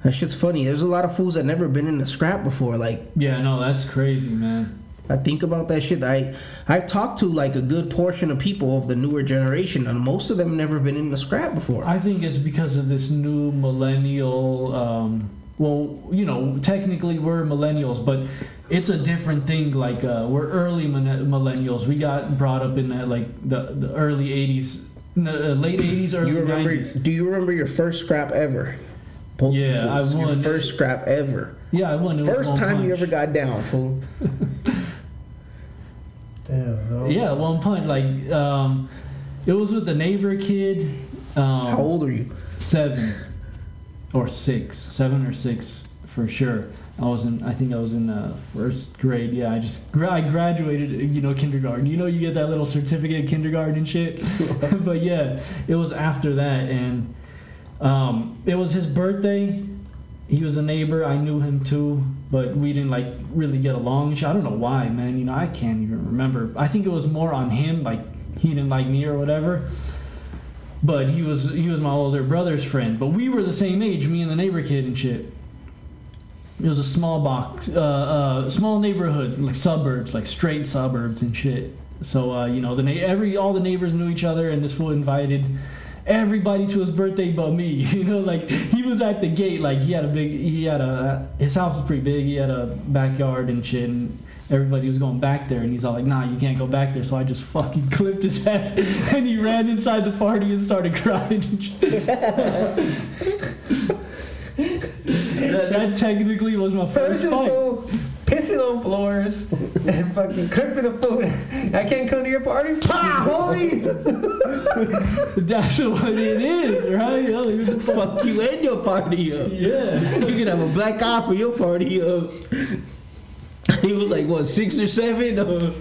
that shit's funny. There's a lot of fools that never been in the scrap before. Like Yeah, no, that's crazy, man. I think about that shit. I I talked to like a good portion of people of the newer generation, and most of them never been in the scrap before. I think it's because of this new millennial. Um, well, you know, technically we're millennials, but it's a different thing. Like uh, we're early millennials. We got brought up in that like the, the early '80s, no, uh, late '80s, early You remember? '90s. Do you remember your first scrap ever? Both you Yeah, I fools. Your won. first scrap ever. Yeah, I won. It First one time you ever got down, fool. *laughs* Damn. No. Yeah, one punch. Like um, it was with the neighbor kid. Um, How old are you? Seven or six, seven or six for sure. I was in, I think I was in uh, first grade. Yeah, I just gra- I graduated, you know, kindergarten. You know, you get that little certificate kindergarten and shit. *laughs* but yeah, it was after that, and um, it was his birthday. He was a neighbor. I knew him too, but we didn't like really get along. I don't know why, man. You know, I can't even remember. I think it was more on him, like he didn't like me or whatever but he was he was my older brother's friend. But we were the same age, me and the neighbor kid and shit. It was a small box, uh, uh, small neighborhood, like suburbs, like straight suburbs and shit. So uh, you know, the na- every all the neighbors knew each other, and this fool invited everybody to his birthday but me. *laughs* You know, like he was at the gate, like he had a big, he had a his house was pretty big. He had a backyard and shit. And, Everybody was going back there, and he's all like, "Nah, you can't go back there." So I just fucking *laughs* clipped his ass, and he ran inside the party and started *laughs* crying. And shit. that, that technically was my First first is fight. fool pissing on floors and fucking clipping the food. I can't come to your party. Ah, homie. *laughs* That's what it is, right? Yo, you the fuck- Fuck you and your party up. Yeah. You can have a black eye for your party up. He was like what six or seven, uh,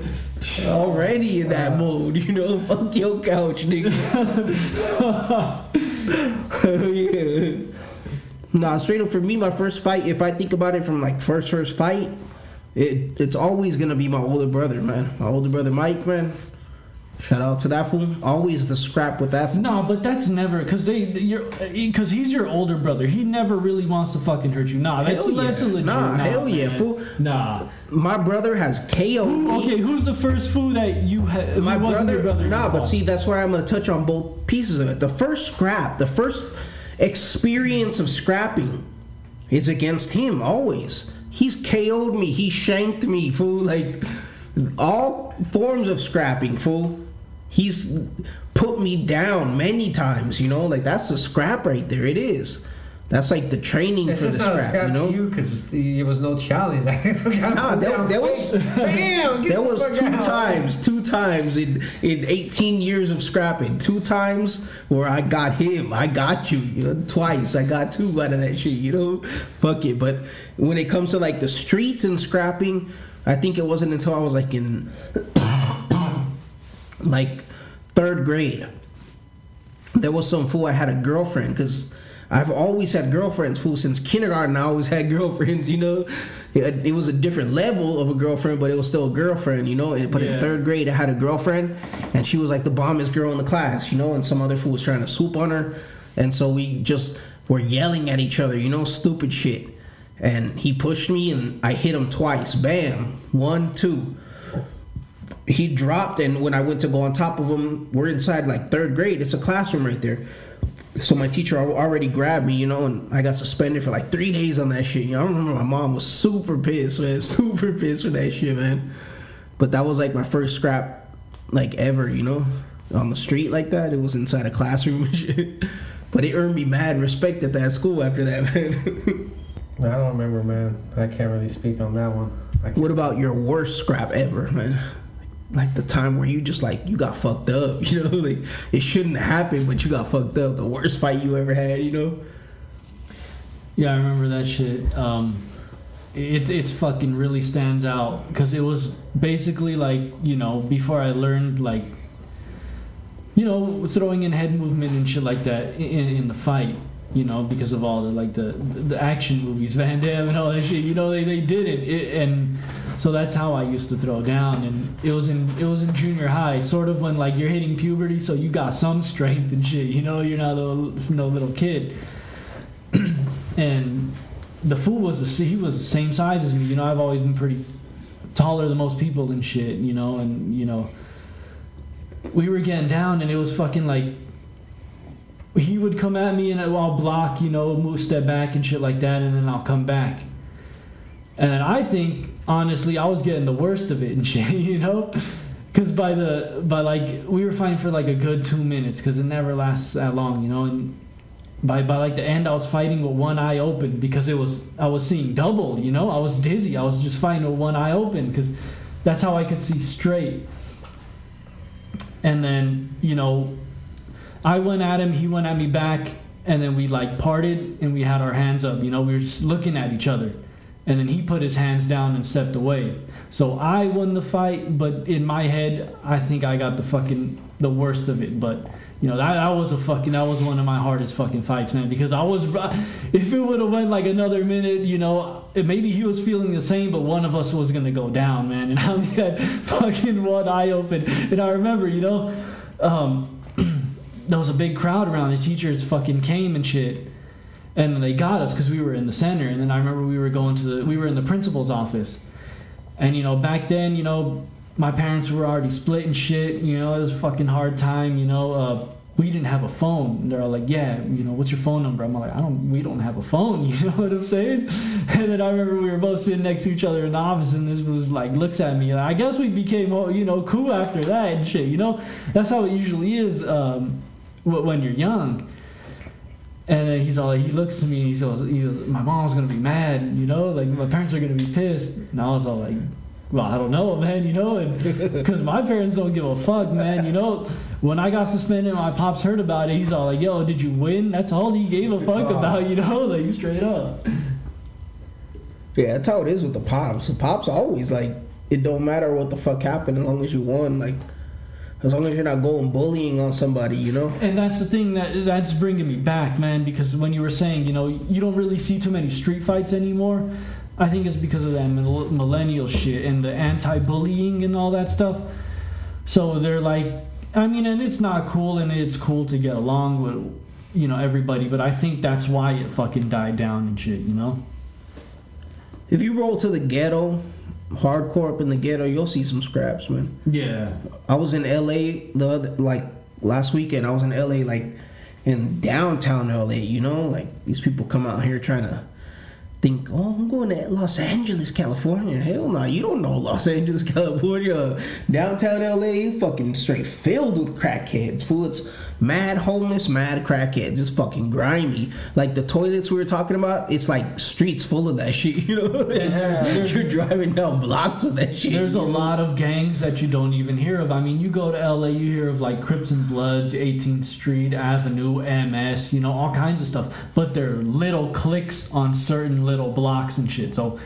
already in that mode. You know, fuck your couch, nigga. *laughs* *laughs* yeah. Nah, straight up for me, my first fight. If I think about it from like first first fight, it it's always gonna be my older brother, man. My older brother Mike, man. Shout out to that fool. Always the scrap with that fool. No, but that's never because they you're uh, because he's your older brother. He never really wants to fucking hurt you. Nah, that's Hell yeah. that's legit. Nah, hell yeah, fool. Nah. My brother has KO. Okay, who's the first fool that you had? my wasn't brother, your brother? nah, but see, that's where I'm gonna touch on both pieces of it. The first scrap, the first experience of scrapping, is against him always. He's KO'd me. He shanked me, fool. Like all forms of scrapping, fool. He's put me down many times. You know, like that's a scrap right there. It is. That's like the training It's for the scrap. You know. you because there was no challenge. *laughs* Nah, there, there was get there *laughs* the was two out. times, two times in in 18 years of scrapping, two times where I got him, I got you, you know, twice, I got two out of that shit, you know, fuck it. But when it comes to like the streets and scrapping, I think it wasn't until I was like in *coughs* like third grade. There was some fool I had a girlfriend because I've always had girlfriends. who, since kindergarten, I always had *laughs* girlfriends. You know, it, it was a different level of a girlfriend, but it was still a girlfriend. You know, And- but Yeah. in third grade, I had a girlfriend, and she was like the bombest girl in the class. You know, and some other fool was trying to swoop on her, and so we just were yelling at each other. You know, stupid shit. And he pushed me, and I hit him twice. Bam, one, two he dropped and when i went to go on top of him we're inside like third grade it's a classroom right there so my teacher already grabbed me you know and i got suspended for like three days on that shit you know i remember my mom was super pissed man *laughs* super pissed for that shit man but that was like my first scrap like ever you know on the street like that it was inside a classroom and *laughs* shit but it earned me mad respect at that school after that *laughs* man I don't remember, man. I can't really speak on that one. What about your worst scrap ever, man? Like the time where you just like you got fucked up, *laughs* you know, like it shouldn't happen, but you got fucked up. The worst fight you ever had, you know? Yeah, I remember that shit. Um, it it's fucking really stands out because it was basically like you know before I learned like you know throwing in head movement and shit like that in, in the fight. You know because of all the like the the action movies, *laughs* Van Damme and all that shit. You know they, they did it. it and so that's how I used to throw down, and it was in it was in junior high, sort of when like you're hitting puberty, so you got some strength and shit. You know, you're not a, no little kid *clears throat* and the fool was the he was the same size as me. You know, I've always been pretty taller than most people and shit. You know, and you know, we were getting down, and it was fucking like he would come at me, and I'll block, you know, move step back and shit like that, and then I'll come back. And I think honestly, I was getting the worst of it and *laughs* shit, you know. Cause by the by like we were fighting for like a good two minutes, cause it never lasts that long, you know. And by by like the end, I was fighting with one eye open because it was I was seeing double, you know. I was dizzy. I was just fighting with one eye open because that's how I could see straight. And then you know, I went at him, he went at me back, and then we like parted and we had our hands up. You know, we were just looking at each other, and then he put his hands down and stepped away. So I won the fight, but in my head, I think I got the fucking the worst of it. But you know that, that was a fucking that was one of my hardest fucking fights, man. Because I was *laughs* if it would have went like another minute, you know, maybe he was feeling the same, but one of us was gonna go down, man. *laughs* And I had fucking one eye open, and I remember, you know, um, *clears throat* there was a big crowd around. The teachers fucking came and shit. And they got us because we were in the center. And then I remember we were going to the, we were in the principal's office. And you know, back then, you know, my parents were already split and shit. You know, it was a fucking hard time. You know, uh, we didn't have a phone. And they're all like, "Yeah, you know, what's your phone number?" I'm like, "I don't. We don't have a phone." *laughs* You know what I'm saying? And then I remember we were both sitting next to each other in the office, and this was like looks at me. I guess we became, you know, cool after that and shit. You know, that's how it usually is um, when you're young. And then he's all he looks to me and he goes, he goes, My mom's gonna be mad, you know, like my parents are gonna be pissed. And I was all like, Well, I don't know, man, you know, because *laughs* my parents don't give a fuck, man, you know. When I got suspended, my pops heard about it. He's all like, Yo, did you win? That's all he gave a fuck oh. about, you know, like straight up. Yeah, that's how it is with the pops. The pops always like it don't matter what the fuck happened as long as you won. Like as long as you're not going bullying on somebody, you know. And that's the thing that that's bringing me back, man. Because when you were saying, you know, you don't really see too many street fights anymore. I think it's because of that millennial shit and the anti-bullying and all that stuff. So they're like, I mean, and it's not cool, and it's cool to get along with, you know, everybody. But I think that's why it fucking died down and shit, you know. If you roll to the ghetto, hardcore up in the ghetto, you'll see some scraps, man. Yeah. I was in LA the other, like last weekend. I was in LA, like in downtown LA. You know, like these people come out here trying to think, oh, I'm going to Los Angeles, California. Hell no, you don't know Los Angeles, *laughs* California. Downtown LA, fucking straight filled with crackheads. Fool, it's mad homeless, mad crackheads. It's fucking grimy. Like the toilets we were talking about, it's like streets full of that shit. *laughs* You know, Yeah. you're driving down blocks of that shit. There's a lot of gangs that you don't even hear of. I mean, you go to LA, you hear of like Crips and Bloods, 18th Street Avenue, MS, you know, all kinds of stuff. But they're little cliques on certain little blocks and shit. So,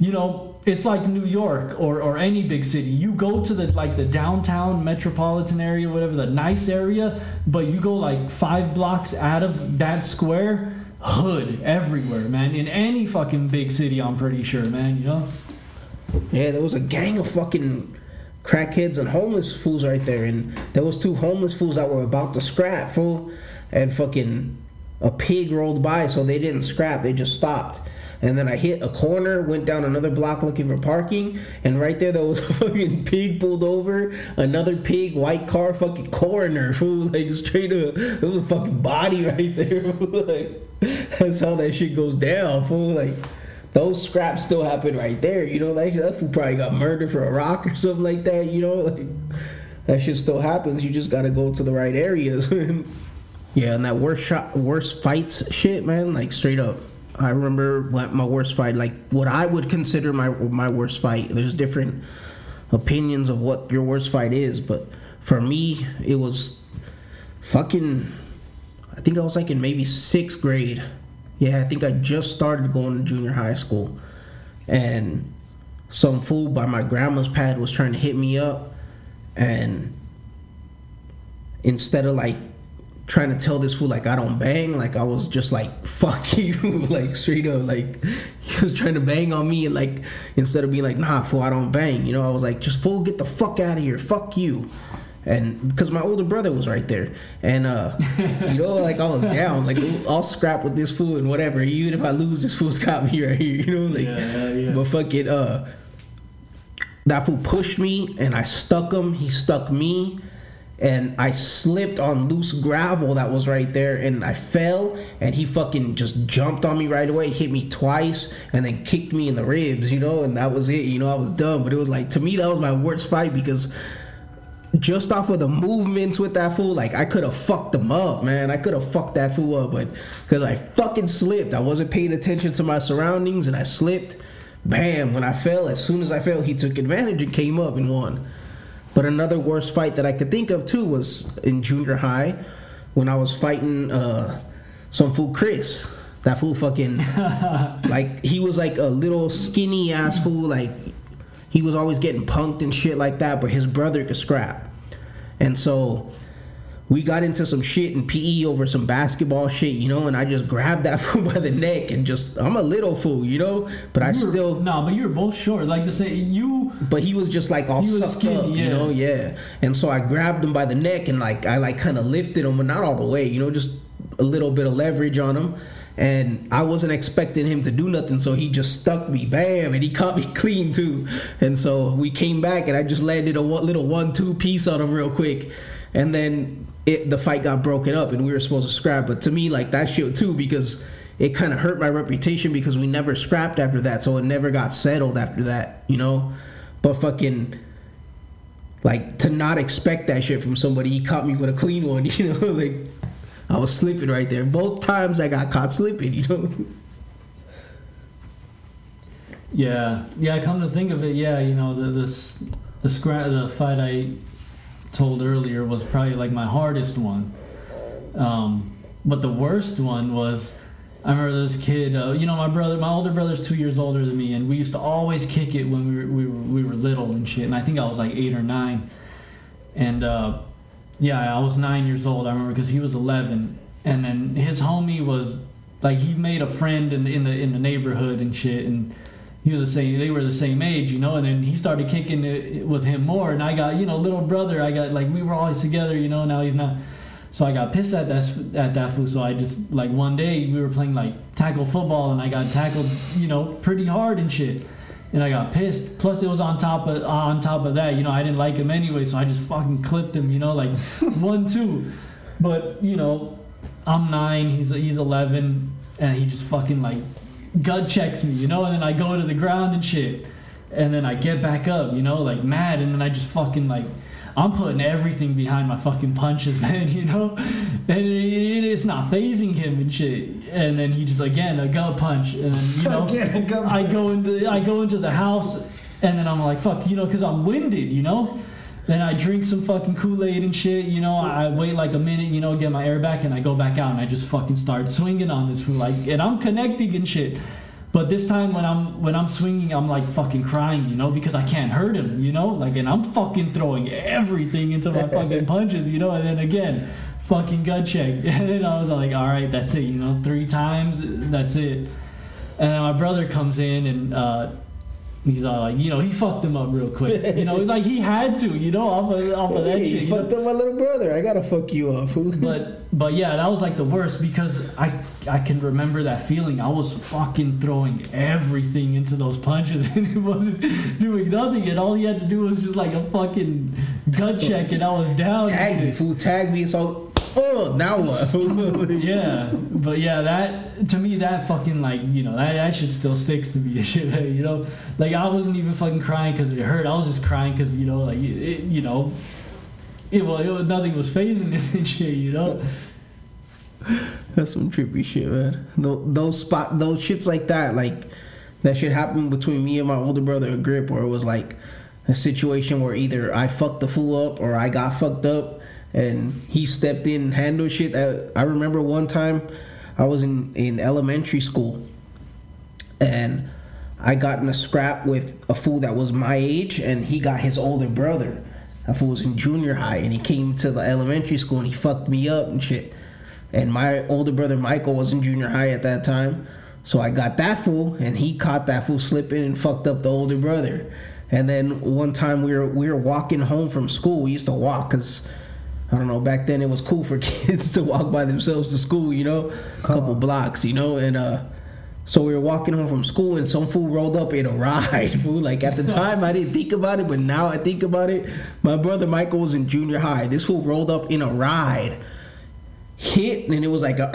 you know, it's like New York or, or any big city. You go to the like the downtown metropolitan area, whatever, the nice area, but you go like five blocks out of that square, hood everywhere, man. In any fucking big city, I'm pretty sure, man, you know? Yeah, there was a gang of fucking crackheads and homeless fools right there, and there was two homeless fools that were about to scrap, fool, and fucking a pig rolled by, so they didn't scrap, they just stopped. And then I hit a corner, went down another block looking for parking, and right there there was *laughs* a fucking pig pulled over, another pig, white car, fucking coroner, *laughs* fool, like straight up, there was a fucking body *laughs* right there, like that's how that shit goes down, fool, like those scraps still happen right there. You know, like that fool probably got murdered for a rock or something like that. You know, like that shit still happens. You just gotta go to the right areas. yeah, and that worst shot, worst fights shit, man. Like straight up, I remember my worst fight, like what I would consider my my worst fight. There's different opinions of what your worst fight is, but for me, it was fucking. I think I was like in maybe sixth grade. Yeah, I think I just started going to junior high school, and some fool by my grandma's pad was trying to hit me up, and instead of like trying to tell this fool like I don't bang, like I was just like *laughs* fuck you, like straight up, like *laughs* he was trying to bang on me, and like instead of being like nah fool I don't bang, you know I was like just fool get the fuck out of here, fuck you. And because my older brother was right there, and uh, *laughs* you know, like I was down, like I'll scrap with this fool and whatever. Even if I lose, this fool's got me right here, you know, like. Yeah, yeah. But fuck it, uh, that fool pushed me and I stuck him. He stuck me, and I slipped on loose gravel that was right there, and I fell, and he fucking just jumped on me right away, hit me twice, and then kicked me in the ribs, you know, and that was it. You know, I was done, but it was like to me that was my worst fight because just off of the movements with that fool, like I could have fucked him up, man. I could have fucked that fool up, but because I fucking slipped, I wasn't paying attention to my surroundings, and I slipped. Bam! When I fell, as soon as I fell, he took advantage and came up and won. But another worst fight that I could think of too was in junior high when I was fighting uh, some fool Chris. That fool fucking *laughs* like he was like a little skinny ass fool like he was always getting punked and shit like that, but his brother could scrap. And so we got into some shit in PE over some basketball shit, you know, and I just grabbed that *laughs* fool by the neck and just I'm a little fool, you know, but I were- still no, but you were both short. Like to say you but he was just like all sucked skinny, up, you know, yeah. And so I grabbed him by the neck and like I like kind of lifted him, but not all the way, you know, just a little bit of leverage on him. And I wasn't expecting him to do nothing, so he just stuck me, bam, and he caught me *laughs* clean too. And so we came back, and I just landed a little one-two piece on him real quick, and then it the fight got broken up, and we were supposed to scrap. But to me, like that shit too, because it kind of hurt my reputation because we never scrapped after that, so it never got settled after that, you know. But fucking like to not expect that shit from somebody, he caught me with a clean one, *laughs* you know, like I was slipping right there. Both times I got caught slipping, you know. Yeah, yeah. Come to think of it, yeah, you know the this the scrap the fight I told earlier was probably like my hardest one. Um, but the worst one was I remember this kid. Uh, you know, my brother, my older brother's two years older than me, and we used to always kick it when we were we were, we were little and shit. And I think I was like eight or nine, and uh, yeah, I was nine years old. I remember because he was eleven, and then his homie was like he made a friend in the in the in the neighborhood and shit, and he was the same. They were the same age, you know. And then he started kicking it with him more, and I got you know little brother. I got like we were always together, you know. Now he's not. So I got pissed at that at that fool. So I just like one day we were playing like tackle football, and I got tackled, you know, pretty hard and shit. And I got pissed. Plus it was on top of on top of that, you know, I didn't like him anyway, so I just fucking clipped him, you know, like *laughs* one two. But you know, I'm nine, he's he's eleven, and he just fucking like gut checks me, you know, and then I go to the ground and shit. And then I get back up, you know, like mad, and then I just fucking like I'm putting everything behind my fucking punches, *laughs* man, you know? And it, it- it's not phasing him and shit. And then he just again a gut punch and then, you know *laughs* Again, I go into I go into the house and then I'm like, fuck, you know, cuz I'm winded, you know? Then I drink some fucking Kool-Aid and shit, you know. I wait like a minute, you know, get my air back, and I go back out and I just fucking start swinging on this fool, like, and I'm connecting and shit. But this time when I'm when I'm swinging, I'm like fucking crying, you know, because I can't hurt him, you know, like, and I'm fucking throwing everything into my fucking *laughs* punches, you know, and then again, fucking gut check, *laughs* and then I was like, all right, that's it, you know, three times, that's it. And then my brother comes in and uh, he's all like, you know, he fucked him up real quick, you know, *laughs* like he had to, you know, off of, off of that Hey, shit. you you know? fucked up my little brother. I gotta fuck you up. *laughs* but but yeah, that was like the worst because I I can remember that feeling. I was fucking throwing everything into those punches *laughs* and it wasn't doing nothing. And all he had to do was just like a fucking gut check, and I was down. tag me, fool. Tag me. So, oh, now what? *laughs* Yeah, but yeah, that to me that fucking like you know that, that shit still sticks to me. *laughs* You know, like I wasn't even fucking crying because it hurt. I was just crying because you know like it, you know. It, well, it was, nothing was phasing it *laughs* and shit, you know. That's some trippy shit, man. Those, those spot, those shits like that, like that shit happened between me and my older brother, a grip, where it was like a situation where either I fucked the fool up or I got fucked up, and he stepped in and handled shit. That I remember one time, I was in in elementary school, and I got in a scrap with a fool that was my age, and he got his older brother. That fool was in junior high, and he came to the elementary school and he fucked me up and shit. And my older brother Michael was in junior high at that time, so I got that fool, and he caught that fool slipping and fucked up the older brother. And then one time we were we were walking home from school. We used to walk because I don't know. Back then it was cool for *laughs* kids to walk by themselves to school. You know, a couple blocks. You know, and uh, So we were walking home from school and some fool rolled up in a *laughs* ride. Fool, like at the *laughs* time I didn't think about it, but now I think about it. My brother Michael was in junior high. This fool rolled up in a ride, hit, and it was like a,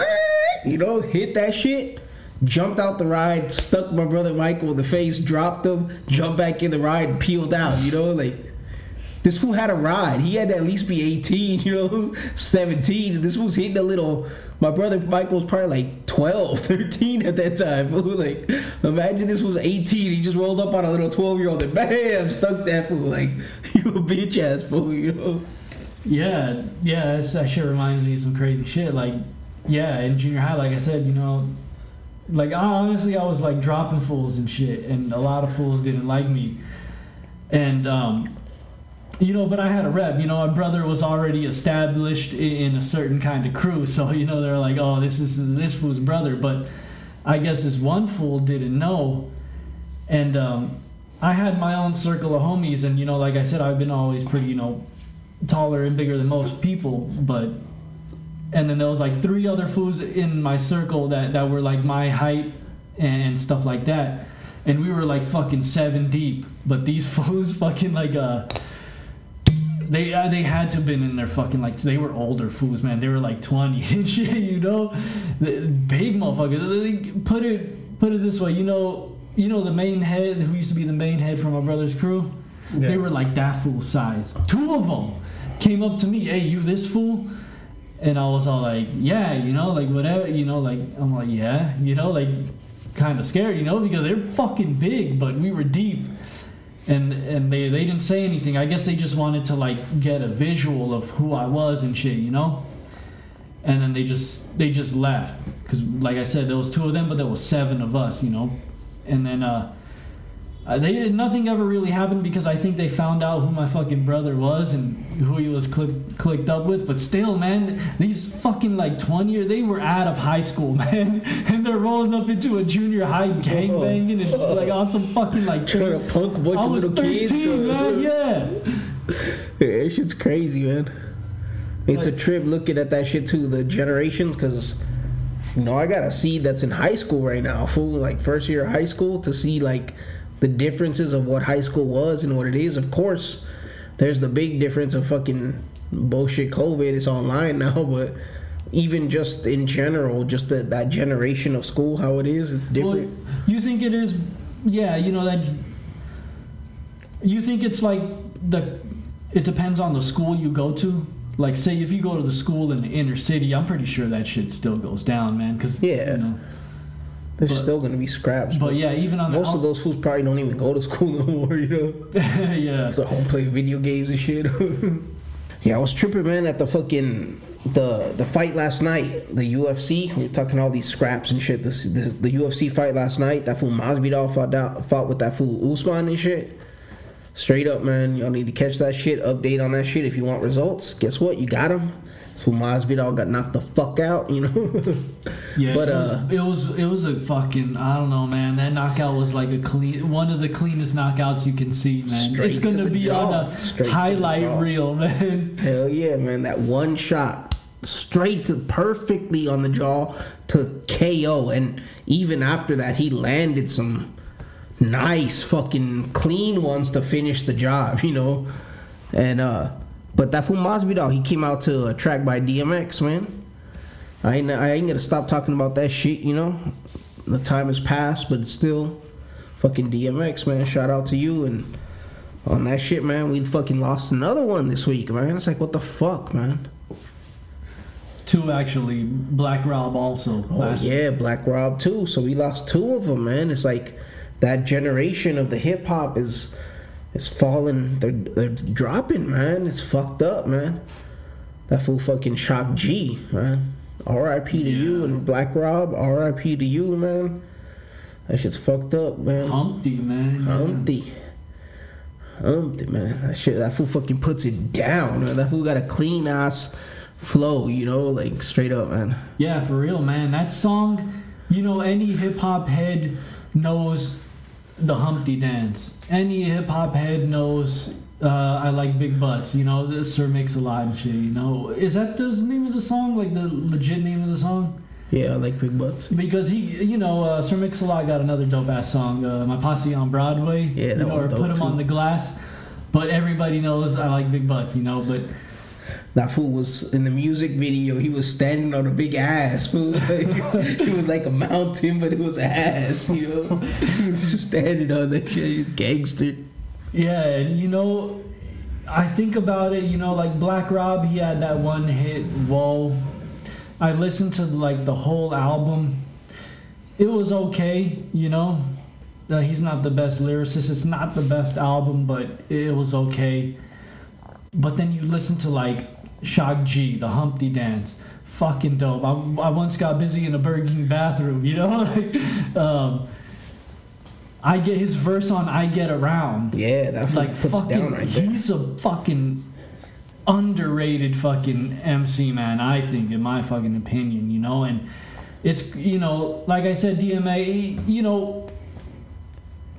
you know, hit that shit. Jumped out the ride, stuck my brother Michael in the face, dropped him, jumped back in the ride, peeled out. You know, like this fool had a ride. He had to at least be 18, *laughs* you know, 17. This fool's hitting a little. My brother Michael was probably like 12, *laughs* 13 at that time. Fool. Like, imagine this was 18. He just rolled up on a little 12 year old and bam, stuck that fool. Like, *laughs* you a bitch ass fool, you know? Yeah, yeah, that shit reminds me of some crazy shit. Like, yeah, in junior high, like I said, you know, like I, honestly, I was like dropping fools and shit, and a lot of fools didn't like me. And um, you know, but I had a rep. You know, my brother was already established in a certain kind of crew, so you know they're like, "Oh, this is this fool's brother." But I guess this one fool didn't know, and um, I had my own circle of homies, and you know, like I said, I've been always pretty, you know, taller and bigger than most people, but. And then there was like three other fools in my circle that, that were like my height and stuff like that. And we were like fucking seven deep. But these *laughs* fools fucking like uh they uh, they had to have been in their fucking like they were older fools, man. They were like twenty *laughs* and shit, you know, the, big motherfuckers. They- Put it put it this way, you know, you know the main head who used to be the main head for my brother's crew. Yeah. They were like that fool size. Two of them came up to me, hey, you this fool. And I was all like, yeah, you know, like whatever, you know, like I'm like, yeah, you know, like kind of scared, you know, because they're fucking big, but we were deep and and they they didn't say anything. I guess they just wanted to like get a visual of who I was and shit, you know. And then they just they just left because, like I said, there was two of them, but there was seven of us, you know. And then uh, uh, they nothing ever really happened because I think they found out who my fucking brother was and who he was click, clicked up with. But still, man, these fucking like twenty year they were out of high school, *laughs* man, and they're rolling up into a junior high *laughs* gang banging and like on some fucking like Trying to punk bunch I of was little 13, uh, man. *laughs* Yeah. Yeah, that shit's crazy, man. It's a trip looking at that shit too, the generations, because you know I got a seed that's in high school right now, fool, like first year of high school, to see like the differences of what high school was and what it is. Of course, there's the big difference of fucking bullshit COVID. It's online *laughs* now, but even just in general, just the, that generation of school, how it is, it's Well, different. you think it is? Yeah, you know that. You think it's like the? It depends on the school you go to. Like, say if you go to the school in the inner city, I'm pretty sure that shit still goes down, man. Cause Yeah. you know. There's but- still gonna be scraps, But yeah, even on the most of those fools probably don't even go to school *laughs* no more, you know. *laughs* yeah, So home play video games and shit. *laughs* yeah, I was tripping, man, at the fucking the the fight last night, the UFC. We are talking all these scraps and shit. This, this the UFC fight last night. That fool Masvidal fought down, fought with that fool Usman and shit. Straight up, man. Y'all need to catch that shit. Update on that shit if you want results. Guess what? You got him. So Masvidal got knocked the fuck out. You know. *laughs* yeah. but, it, was, uh, it was it was a fucking I don't know, man. That knockout was like a clean one of the cleanest knockouts you can see, man. It's gonna be jaw. on a the highlight reel, *laughs* man. Hell yeah, man! That one shot straight to perfectly on the jaw to KO, and even after that, he landed some nice fucking clean ones to finish the job, *laughs* you know. And uh, but that fool Masvidal, he came out to a track by DMX, man. I ain't, I ain't gonna stop talking about that shit, you know. The time has passed, but it's still fucking DMX, man. Shout out to you and on that shit, man. We fucking lost another one this week, man. It's like, what the fuck, man? Two actually, Black Rob also. Oh yeah, Black Rob too. So we lost two of them, man. It's like that generation of the hip hop is is falling. They're they're dropping, man. It's fucked up, man. That fool fucking Shock G, man. R.I.P. to you and Black Rob. R.I.P. to you, man. That shit's fucked up, man. Humpty, man. Humpty. Humpty, man. That shit, that fool fucking puts it down. Man. That fool got a clean ass flow, you know, like straight up, man. Yeah, for real, man. That song, you know, any hip hop head knows the Humpty dance. Any hip hop head knows uh, I like big butts. You know, Sir Mix a Lot and shit. You know, is that the name of the song? Like the legit name of the song? Yeah, I like Big Butts. because he, you know, uh, Sir Mix-a-Lot got another dope ass song, uh, "My Posse on Broadway." Yeah, that you know, was or dope, put him too. on the glass. But everybody knows I like big butts, you know. But That fool was in the music video. He was standing on a big ass. Fool. *laughs* it was like a mountain, but it was ass. You know, he was just standing on that shit. Gangster. yeah, and you know, I think about it. You know, like Black Rob, he had that one hit, "Whoa." I listened to like the whole album. It was okay, you know. Uh, he's not the best lyricist. It's not the best album, but it was okay. But then you listen to like Shock G, the Humpty Dance, fucking dope. I, I once got busy in a Burger King bathroom, you know. *laughs* like, um, I get his verse on "I Get Around." Yeah, that's like fucking down right he's a fucking underrated fucking MC man I think in my fucking opinion you know and it's you know like I said DMX you know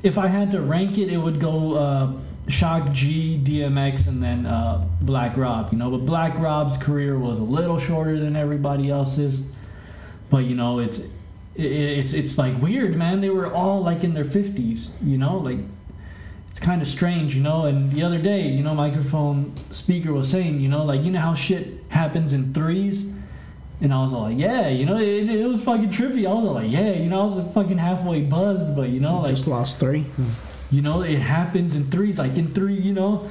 if I had to rank it it would go uh Shock G DMX and then uh Black Rob you know but Black Rob's career was a little shorter than everybody else's but you know it's it, it's it's like weird man they were all like in their 50s you know like it's kind of strange, you know. And the other day, you know, microphone speaker was saying, you know, like you know how shit happens in threes, and I was all like, yeah, you know, it, it was fucking trippy. I was all like, yeah, you know, I was fucking halfway buzzed, but you know, like just lost three. You know, it happens in threes, like in three, you know.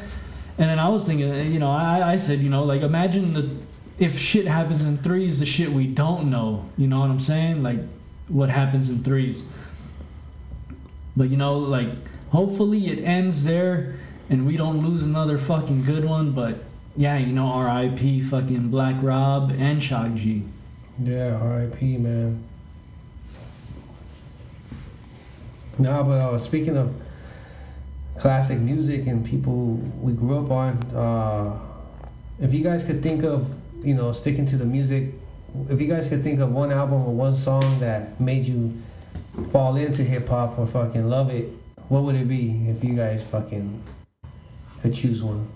And then I was thinking, you know, I, I said, you know, like imagine the if shit happens in threes, the shit we don't know. You know what I'm saying? Like what happens in threes. But you know, like hopefully it ends there and we don't lose another fucking good one. But yeah, you know, R.I.P. fucking Black Rob and Shock G. Yeah, R.I.P. Man. Nah, but uh, speaking of classic music and people we grew up on, uh, if you guys could think of, you know, sticking to the music, if you guys could think of one album or one song that made you fall into hip hop or fucking love it, what would it be if you guys fucking could choose one?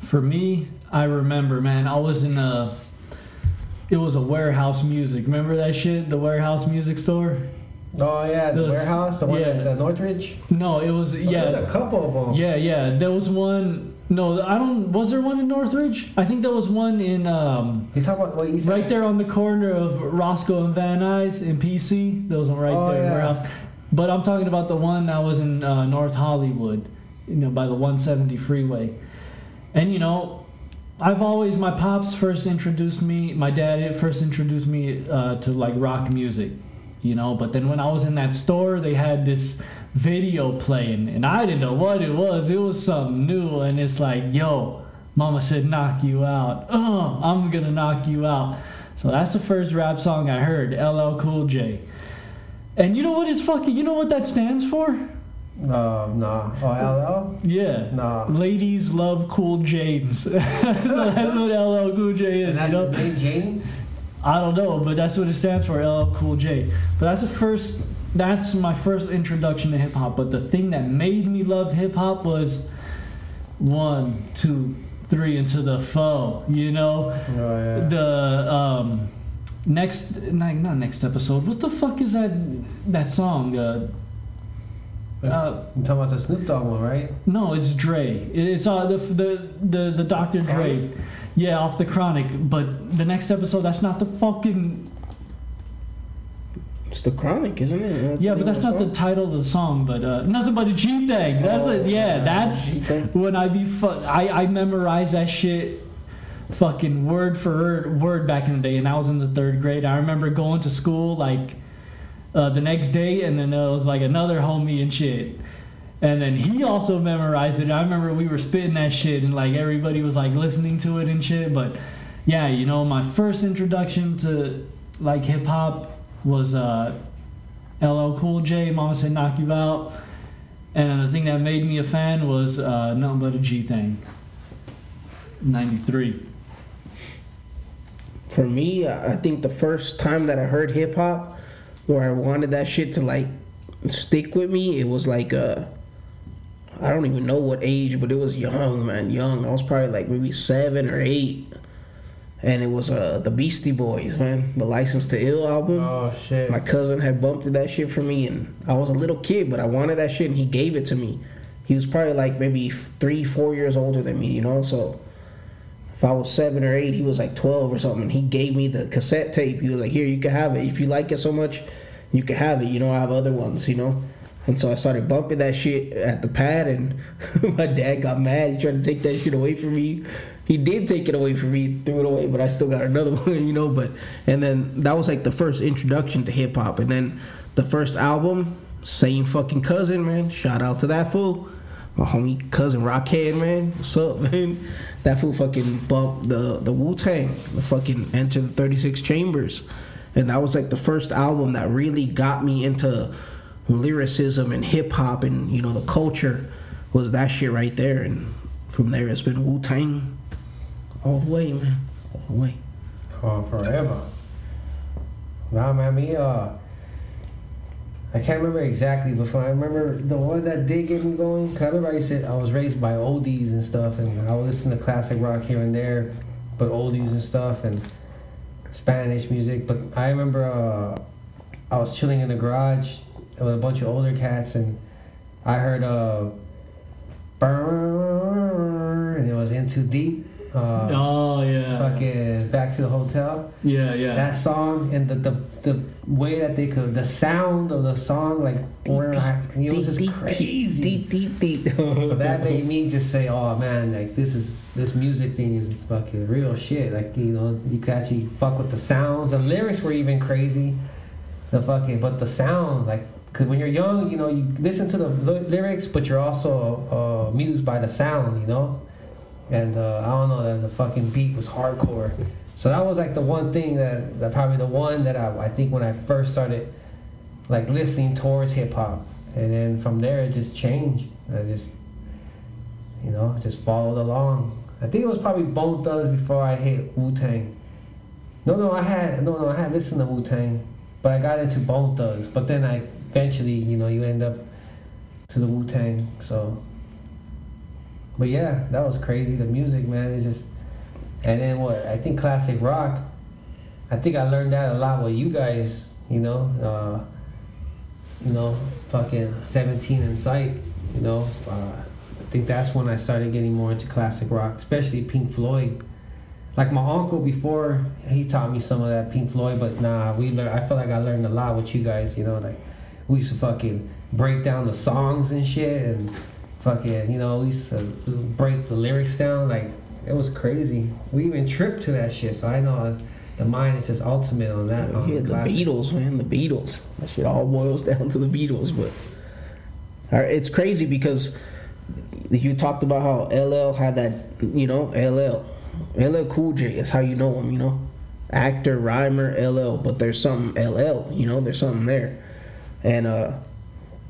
For me, I remember, man, I was in a. It was a warehouse music. Remember that shit? The warehouse music store? Oh yeah, the warehouse, the one yeah. at the Northridge. No, it was There's yeah, a couple of them. yeah, yeah. There was one. No, I don't. Was there one in Northridge? I think there was one in um, You talk about what you said? right there on the corner of Roscoe and Van Nuys in PC. There was one right Oh, there. yeah. Warehouse. But I'm talking about the one that was in uh, North Hollywood, you know, by the 170 freeway. And you know, I've always my pops first introduced me. My dad first introduced me uh, to like rock music, you know. But then when I was in that store, they had this video playing, and I didn't know what it was. It was something new, and it's like, yo, Mama said knock you out. Oh, I'm gonna knock you out. So that's the first rap song I heard, LL Cool J. And you know what is fucking? You know what that stands for? Uh, nah. Oh, Yeah. LL? Nah. Ladies love Cool James. *laughs* so that's what LL Cool J is. And that's you know? James? I don't know, but that's what it stands for, LL Cool J. But that's the first. That's my first introduction to hip hop. But the thing that made me love hip hop was one, two, three, into the foe. You know, Oh, yeah. the um, next, not, not next episode. What the fuck is that? That song? Uh, uh, I'm talking about the Snoop Dogg one, right? no, it's Dre. It's uh the the the, the Dr. Dre. Yeah, off the Chronic. But the next episode, that's not the fucking. It's the Chronic, isn't it? Yeah, but that's not the title of the song. But uh, nothing but a G thing. That's it. Yeah, that's when I be. Fu- I I memorized that shit. Fucking word for word, word back in the day, and I was in the third grade. I remember going to school like uh, the next day, and then there was like another homie and shit. And then he also memorized it. I remember we were spitting that shit, and like everybody was like listening to it and shit. But yeah, you know, my first introduction to like hip hop was uh, LL Cool J. Mama said knock you out. And the thing that made me a fan was uh, nothing but a G thing. '93. For me, I I think the first time that I heard hip hop, where I wanted that shit to like stick with me, it was like uh, I don't even know what age, but it was young, man, young. I was probably like maybe seven or eight, and it was uh the Beastie Boys, man, the License to Ill album. Oh shit. My cousin had bumped that shit for me, and I was a little kid, but I wanted that shit, and he gave it to me. He was probably like maybe three, four years older than me, you know. So if I was seven or eight, he was like twelve or something. And he gave me the cassette tape. He was like, "Here, you can have it. If you like it so much, you can have it. You know, I have other ones, you know." And so I started bumping that shit at the pad, and *laughs* my dad got mad. He tried to take that shit away from me. He did take it away from me, threw it away, but I still got another *laughs* one, you know. But and then that was like the first introduction to hip hop, and then the first album, same fucking cousin, man. Shout out to that fool, my homie cousin Rockhead, man. What's up, *laughs* man? That fool fucking bumped the the Wu Tang, the fucking Enter the Thirty Six Chambers, and that was like the first album that really got me into lyricism and hip hop and you know the culture was that shit right there, and from there it's been Wu Tang all the way, man, all the way. Oh, forever. Nah, man, me, uh, I can't remember exactly, but I remember the one that did get me going. Cause I remember I said I was raised by oldies and stuff, and I would listen to classic rock here and there, but oldies and stuff, and Spanish music. But I remember uh, I was chilling in the garage with a bunch of older cats, and I heard uh, burn, and it was in too deep. Uh, Oh yeah. fucking back to the hotel. Yeah, yeah. That song and the, the the way that they could the sound of the song like it was just crazy. *laughs* So that made me just say, "Oh man, like this is this music thing is fucking real shit." Like you know, you can actually fuck with the sounds. The lyrics were even crazy. The fucking, but the sound, like, cause when you're young, you know, you listen to the ly- lyrics, but you're also uh, amused by the sound, you know. And uh, I don't know, the, the fucking beat was hardcore. So that was like the one thing that, that probably the one that I, I think when I first started like listening towards hip hop, and then from there it just changed. I just, you know, just followed along. I think it was probably Bone Thugs before I hit Wu Tang. No, no, I had no, no, I had listened to Wu Tang, but I got into Bone Thugs. But then I eventually, you know, you end up to the Wu Tang. So, but yeah, that was crazy. The music, man, is just. And then what? I think classic rock. I think I learned that a lot with you guys. You know, uh, you know, fucking seventeen in sight. You know, uh, I think that's when I started getting more into classic rock, especially Pink Floyd. Like my uncle before, he taught me some of that Pink Floyd, but nah, we learned. I feel like I learned a lot with you guys. You know, like we used to fucking break down the songs and shit, and fucking, you know, we used to break the lyrics down. Like it was crazy. We even tripped to that shit. So I know the mind is just ultimate on that. on Yeah, the classic. Beatles, man, the Beatles. That shit all boils *laughs* down to the Beatles, but it's crazy because you talked about how LL had that, you know, LL, LL Cool J is how you know him, you know, actor, rhymer, LL, but there's something LL, you know, there's something there, and uh,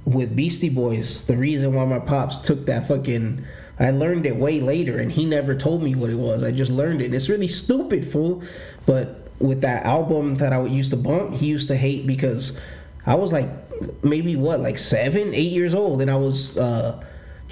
with Beastie Boys, the reason why my pops took that fucking. I learned it way later, and he never told me what it was. I just learned it. It's really stupid, fool. But with that album that I would used to bump, he used to hate because I was like maybe what, like seven, eight years old, and I was uh,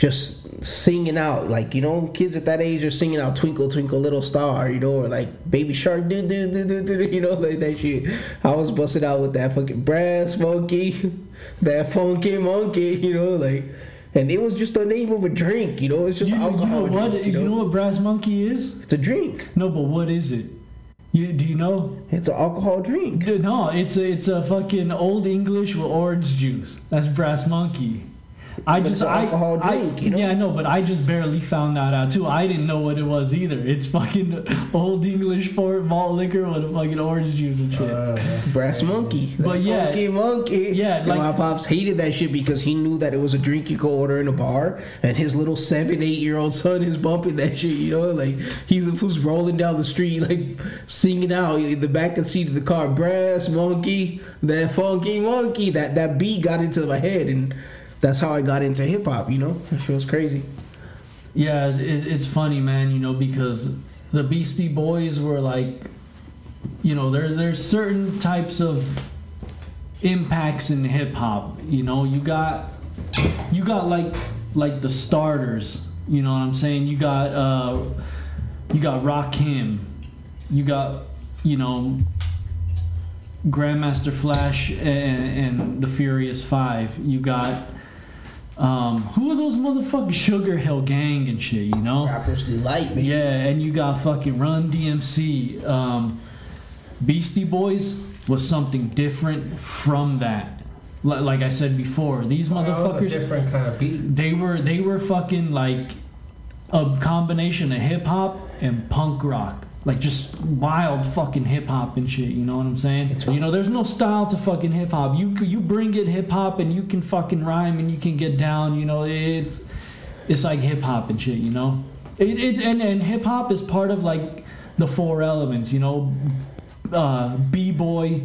just singing out, like you know, kids at that age are singing out "Twinkle Twinkle Little Star," you know, or like "Baby Shark," do do do do do, you know, *laughs* like that shit. I was busting out with that fucking brass *laughs* monkey, that funky monkey, *laughs* you know, like. And it was just the name of a drink, you know. It's just you, you alcohol know what? drink, You know what Brass Monkey is? It's a drink. No, but what is it? You, do you know? It's an alcohol drink. No, it's a it's a fucking old English with orange juice. That's Brass Monkey. I just I, alcohol drink, I you know? yeah I know, but I just barely found that out too. I didn't know what it was either. It's fucking old English for malt liquor with a fucking orange juice and shit. Uh, *laughs* Brass monkey. But That yeah. funky monkey. Yeah, And like- my pops hated that shit because he knew that it was a drink you could order in a bar, and his little seven, eight year old son is bumping that shit. You know, like he's the who's rolling down the street, like singing out in the back of the seat of the car. Brass monkey, that funky monkey. That that beat got into my head, and that's how I got into hip hop. You know, it was crazy. Yeah, it, it's funny, man. You know because the Beastie Boys were like, you know, there there's certain types of impacts in hip hop. You know, you got you got like like the starters. You know what I'm saying? You got uh, you got Rakim, you got you know Grandmaster Flash and, and the Furious Five. You got um, who are those motherfucking Sugar Hill Gang and shit? You know. Rappers delight me. Yeah, and you got fucking Run DMC. Um, Beastie Boys was something different from that. Li- Like I said before, these That was a motherfuckers different kind of beat. they were they were fucking like a combination of hip hop and punk rock. Like just wild fucking hip hop and shit, you know what I'm saying? It's- you know, there's no style to fucking hip hop. You you bring it hip hop and you can fucking rhyme and you can get down, you know, it's it's like hip hop and shit, you know? It, it's and, and hip hop is part of like the four elements, you know, uh, b-boy,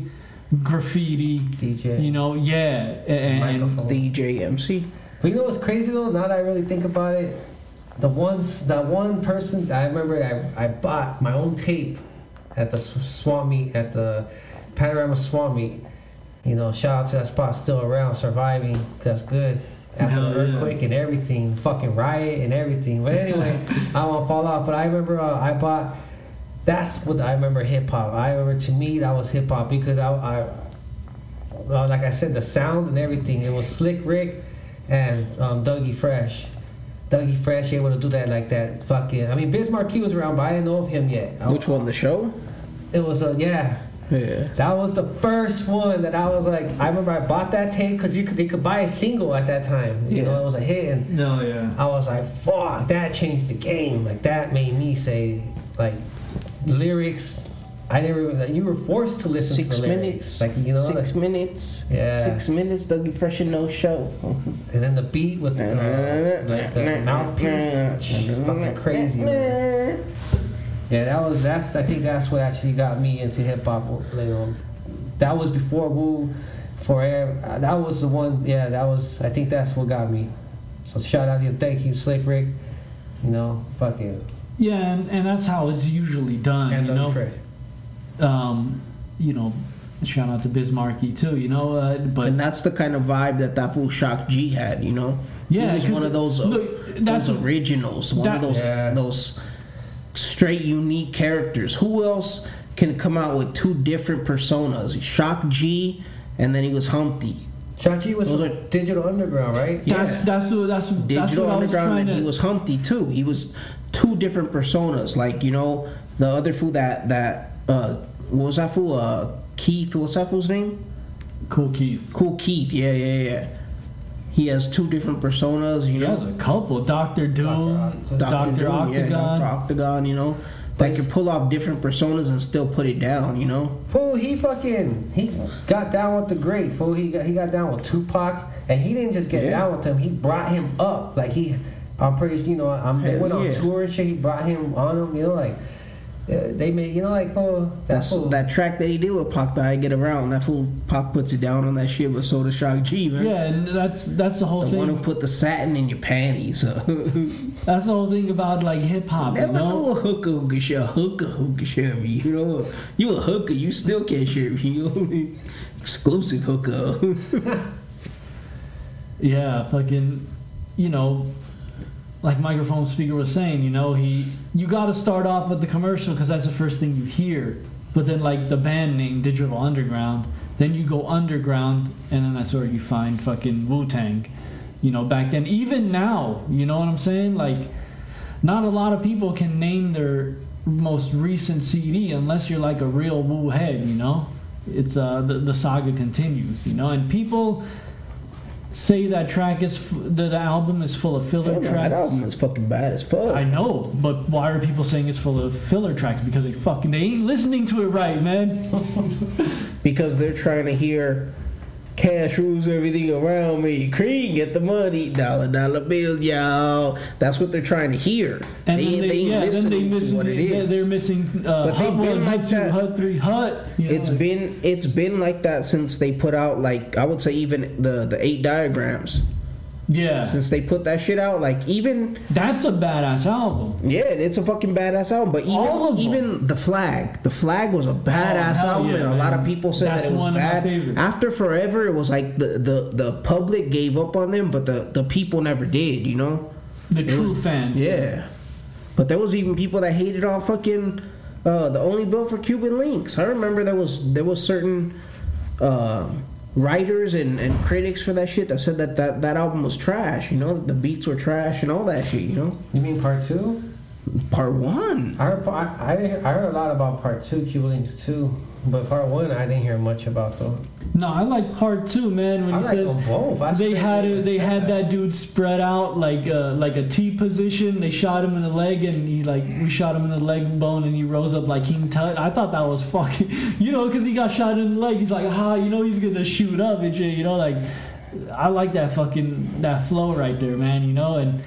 graffiti, DJ. you know, yeah, and, Microphone. DJ MC. But you know what's crazy though? Now that I really think about it, the ones, that one person I remember, I, I bought my own tape at the sw- swamp meet at the Panorama swamp meet. You know, shout out to that spot still around, surviving. That's good. After Hell the yeah. earthquake and everything, fucking riot and everything. But anyway, *laughs* I to fall off. But I remember uh, I bought. That's what I remember hip hop. I remember to me that was hip hop because I, I well, like I said, the sound and everything. It was Slick Rick and um, Dougie Fresh. Dougie Fresh able to do that like that. Fucking. I mean, Biz Markie was around, but I didn't know of him yet. I- Which one? The show? It was a yeah. Yeah. That was the first one that I was like. I remember I bought that tape because you could they could buy a single at that time. You Yeah. know, it was a hit, and no, yeah. I was like, "Fuck!" That changed the game. Like that made me say, like, lyrics. I never even. Like, you were forced to listen Six to the lyrics. minutes. Like you know, Six like- minutes. Yeah. Six minutes. Dougie Fresh and no show. and then the beat with the, uh, like the mouthpiece, fucking crazy. Man. Yeah, that was that's. I think that's what actually got me into hip hop. You know, that was before Wu, forever. uh, That was the one. Yeah, that was. I think that's what got me. So shout out to you, thank you, Slick Rick. You know, fucking Yeah, and, and that's how it's usually done, and you know. Fresh. Um, you know, shout out to Biz Markie too, you know. Uh, but and that's the kind of vibe that that fool Shock G had, you know. Yeah, he was 'cause one of those, uh, look, that's- those originals, one that- of those Yeah. those straight unique characters. Who else can come out with two different personas? Shock G, and then he was Humpty. Chachi was Those from are- Digital Underground, right? Yeah. that's that's what that's that's Digital what I was Underground, trying and to. he was Humpty too. He was two different personas. Like you know, the other fool that that uh, what was that fool? Uh, Keith. What's that fool's name? Kool Keith. Kool Keith. Yeah, yeah, yeah. He has two different personas. You He has a couple. Doctor Doom, Octagon. Doctor Doom, yeah, Octagon. Dr. Octagon. You know, that can pull off different personas and still put it down. You know. Fool, he fucking he got down with the great fool. He got he got down with Tupac, and he didn't just get Yeah. down with him. He brought him up. Like he, I'm pretty, you know, I'm, they Hell went on tour and shit. He brought him on him. You know, like Uh, they made, you know, like oh, fool. That That's fool. that track that he did with Pac that I get around. That fool Pac puts it down on that shit, with so does Shock G, man. Yeah, and that's that's the whole The one who thing. put the satin in your panties. *laughs* That's the whole thing about like hip hop, you Never know. know a hooker who can share a hooker who can share me. You know, you a hooker, you still can't share me. *laughs* You know? exclusive hooker. *laughs* Yeah, fucking, you know, like microphone speaker was saying, you know, he you got to start off with the commercial because that's the first thing you hear. But then like the band name Digital Underground, then you go underground, and then that's where you find fucking Wu Tang. You know, back then, even now, you know what I'm saying? Like, not a lot of people can name their most recent CD unless you're like a real Wu head. You know, it's uh the, the saga continues. You know, and people say that track is f- that the album is full of filler Hell no, tracks. that album is fucking bad as fuck. I know, but why are people saying it's full of filler tracks? Because they fucking they ain't listening to it right, man. *laughs* because they're trying to hear cash rules everything around me. Cream, get the money, dollar dollar bills, y'all. That's what they're trying to hear. And they, then they, ain't yeah, listening they missing what it they- is. they're missing uh, But they've been like two, that. hut three, hut. you know, It's like- been it's been like that since they put out like I would say even the the eight diagrams yeah, since they put that shit out like even that's a badass album. yeah it's a fucking badass album but even even the flag. The flag was a badass hell album yeah, and a lot of people said That's that it was one of my bad. after forever it was like the, the the public gave up on them but the the people never did you know? The true fans. yeah. but there was even people that hated on fucking Uh, the only built for Cuban Linx. I remember there was there was certain uh, writers and, and critics for that shit that said that, that that album was trash. You know, the beats were trash and all that shit. You know, You mean part two? part one. I heard, I, I, didn't hear, I heard a lot about part two, Cuba Links 2. But part one, I didn't hear much about though. No, I like part two, man. When I he like says both. That's they had it, they had that dude spread out like uh, like a T position. They shot him in the leg, and he like we shot him in the leg bone, and he rose up like King Tut. I thought that was fucking, *laughs* you know, because he got shot in the leg. He's like, ah, you know, he's gonna shoot up and shit. You know, like I like that fucking that flow right there, man. You know, and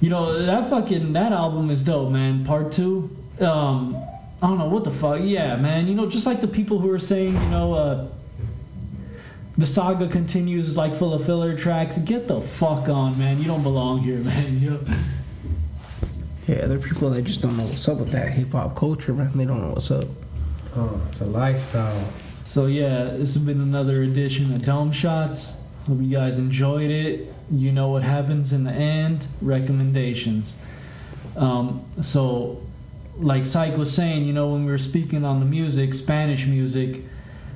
you know that fucking that album is dope, man. Part two. Um, I don't know what the fuck. Yeah, man. You know, just like the people who are saying, you know, uh, the saga continues is like full of filler tracks. Get the fuck on, man. You don't belong here, *laughs* man. You know? Yeah, there are people that just don't know what's up with that hip hop culture, man. They don't know what's up. Oh, it's a lifestyle. So yeah, this has been another edition of Dome Shots. Hope you guys enjoyed it. You know what happens in the end. Recommendations. Um, so, like Syke was saying, you know, when we were speaking on the music, Spanish music,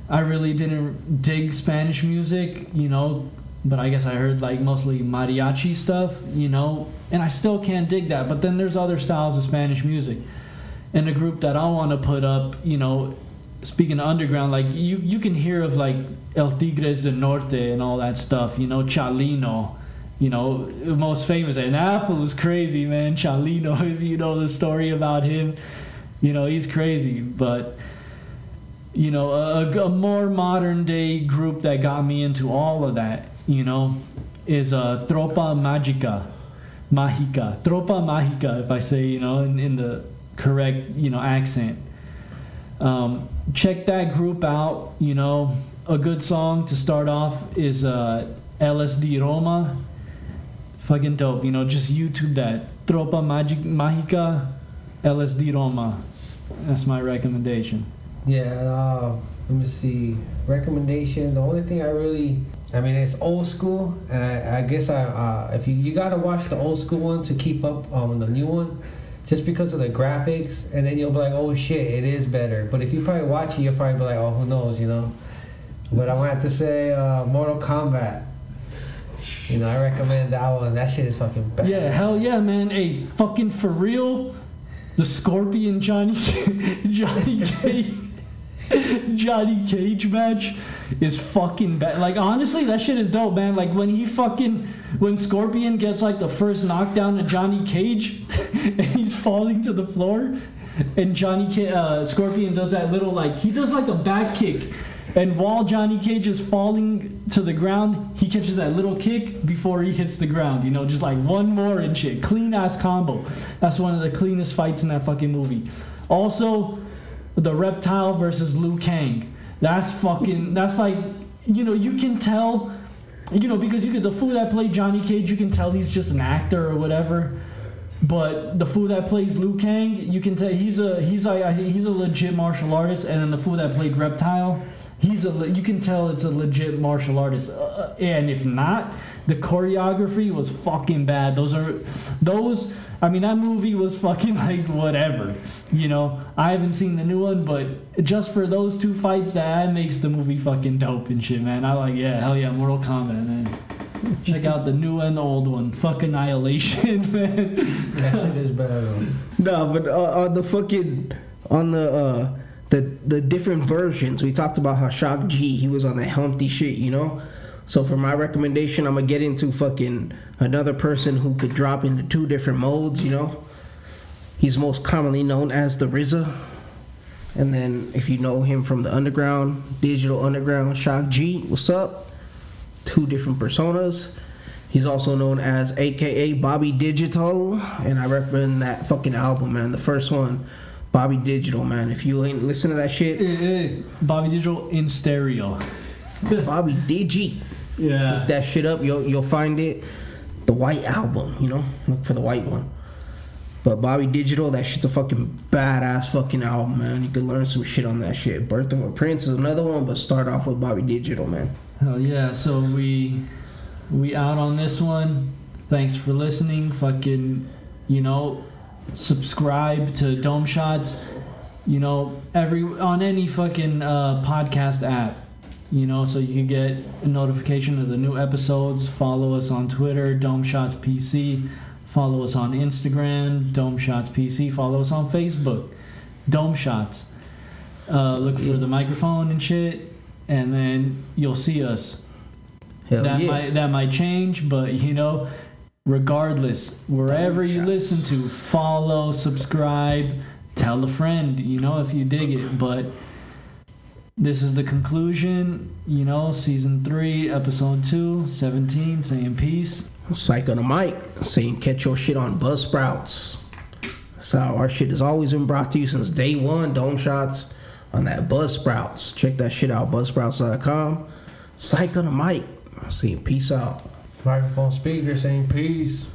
I really didn't dig Spanish music, you know, but I guess I heard like mostly mariachi stuff, you know, and I still can't dig that. But then there's other styles of Spanish music. And the group that I want to put up, you know, speaking of underground, like you, you can hear of like El Tigres del Norte and all that stuff, you know, Chalino, you know, most famous. And Apple was crazy, man. Chalino, *laughs* if you know the story about him, you know, he's crazy. But, you know, a, a more modern day group that got me into all of that, you know, is uh, Tropa Magica. Mágica. Tropa Mágica, if I say, you know, in, in the correct, you know, accent. Um, check that group out. You know, a good song to start off is uh, LSD Roma. Fucking dope. You know, just YouTube that. Tropa Magic Mágica, LSD Roma. That's my recommendation. Yeah, uh, let me see. Recommendation. The only thing I really, I mean, it's old school, and I, I guess I, uh, if you you gotta watch the old school one to keep up on the new one, just because of the graphics, and then you'll be like, oh shit, it is better. But if you probably watch it, you'll probably be like, oh, who knows, you know. But I want to say, uh, Mortal Kombat. You know, I recommend that one. That shit is fucking bad. Yeah, hell yeah, man. Hey, fucking for real, the Scorpion Johnny *laughs* Johnny *laughs* Cage Johnny Cage match is fucking bad. Like honestly, that shit is dope, man. Like when he fucking when Scorpion gets like the first knockdown to Johnny Cage, *laughs* and he's falling to the floor, and Johnny uh, Scorpion does that little like he does like a back kick. And while Johnny Cage is falling to the ground, he catches that little kick before he hits the ground. You know, just like one more and shit. Clean ass combo. That's one of the cleanest fights in that fucking movie. Also, the reptile versus Liu Kang. That's fucking. That's like, you know, you can tell, you know, because you could the fool that played Johnny Cage, you can tell he's just an actor or whatever. But the fool that plays Liu Kang, you can tell he's a he's a he's a legit martial artist, and then the fool that played Reptile, he's a you can tell it's a legit martial artist. Uh, and if not, the choreography was fucking bad. Those are those. I mean, that movie was fucking *laughs* like whatever. You know, I haven't seen the new one, but just for those two fights, that makes the movie fucking dope and shit, man. I like, yeah, hell yeah, Mortal Kombat, man. Check out the new and the old one. Fuck Annihilation, *laughs* man. That shit is bad. No, but uh, on the fucking on the uh the the different versions, we talked about how Shock G he was on that Humpty shit, you know. So for my recommendation, I'm gonna get into fucking another person who could drop into two different modes, you know. He's most commonly known as the RZA. And then if you know him from the underground, digital underground, Shock G, what's up? Two different personas. He's also known as AKA Bobby Digital, and I recommend that fucking album, man. The first one, Bobby Digital, man. If you ain't listen to that shit, Eh, eh, Bobby Digital in stereo. *laughs* Bobby Digi, Yeah. look that shit up. You'll you'll find it. The white album, you know, look for the white one. But Bobby Digital, that shit's a fucking badass fucking album, man. You can learn some shit on that shit. Birth of a Prince is another one, but start off with Bobby Digital, man. Hell yeah. So we we out on this one. Thanks for listening. Fucking, you know, subscribe to Dome Shots. you know, every on any fucking uh, podcast app. You know, so you can get a notification of the new episodes. Follow us on Twitter, Dome Shots PC. Follow us on Instagram, Dome Shots PC. Follow us on Facebook, Dome Shots. Uh, look for the microphone and shit, and then you'll see us. Hell that yeah. might that might change, but you know, regardless, wherever you shots. listen to, follow, subscribe, tell a friend. You know, if you dig it, but. This is the conclusion, you know, season 3, episode 2, 17, saying peace. Psych on the mic, saying catch your shit on Buzzsprouts. That's how our shit has always been brought to you since day one. Dome shots on that Buzzsprouts. Check that shit out, buzzsprouts.com. Psych on the mic, saying peace out. Microphone speaker saying peace.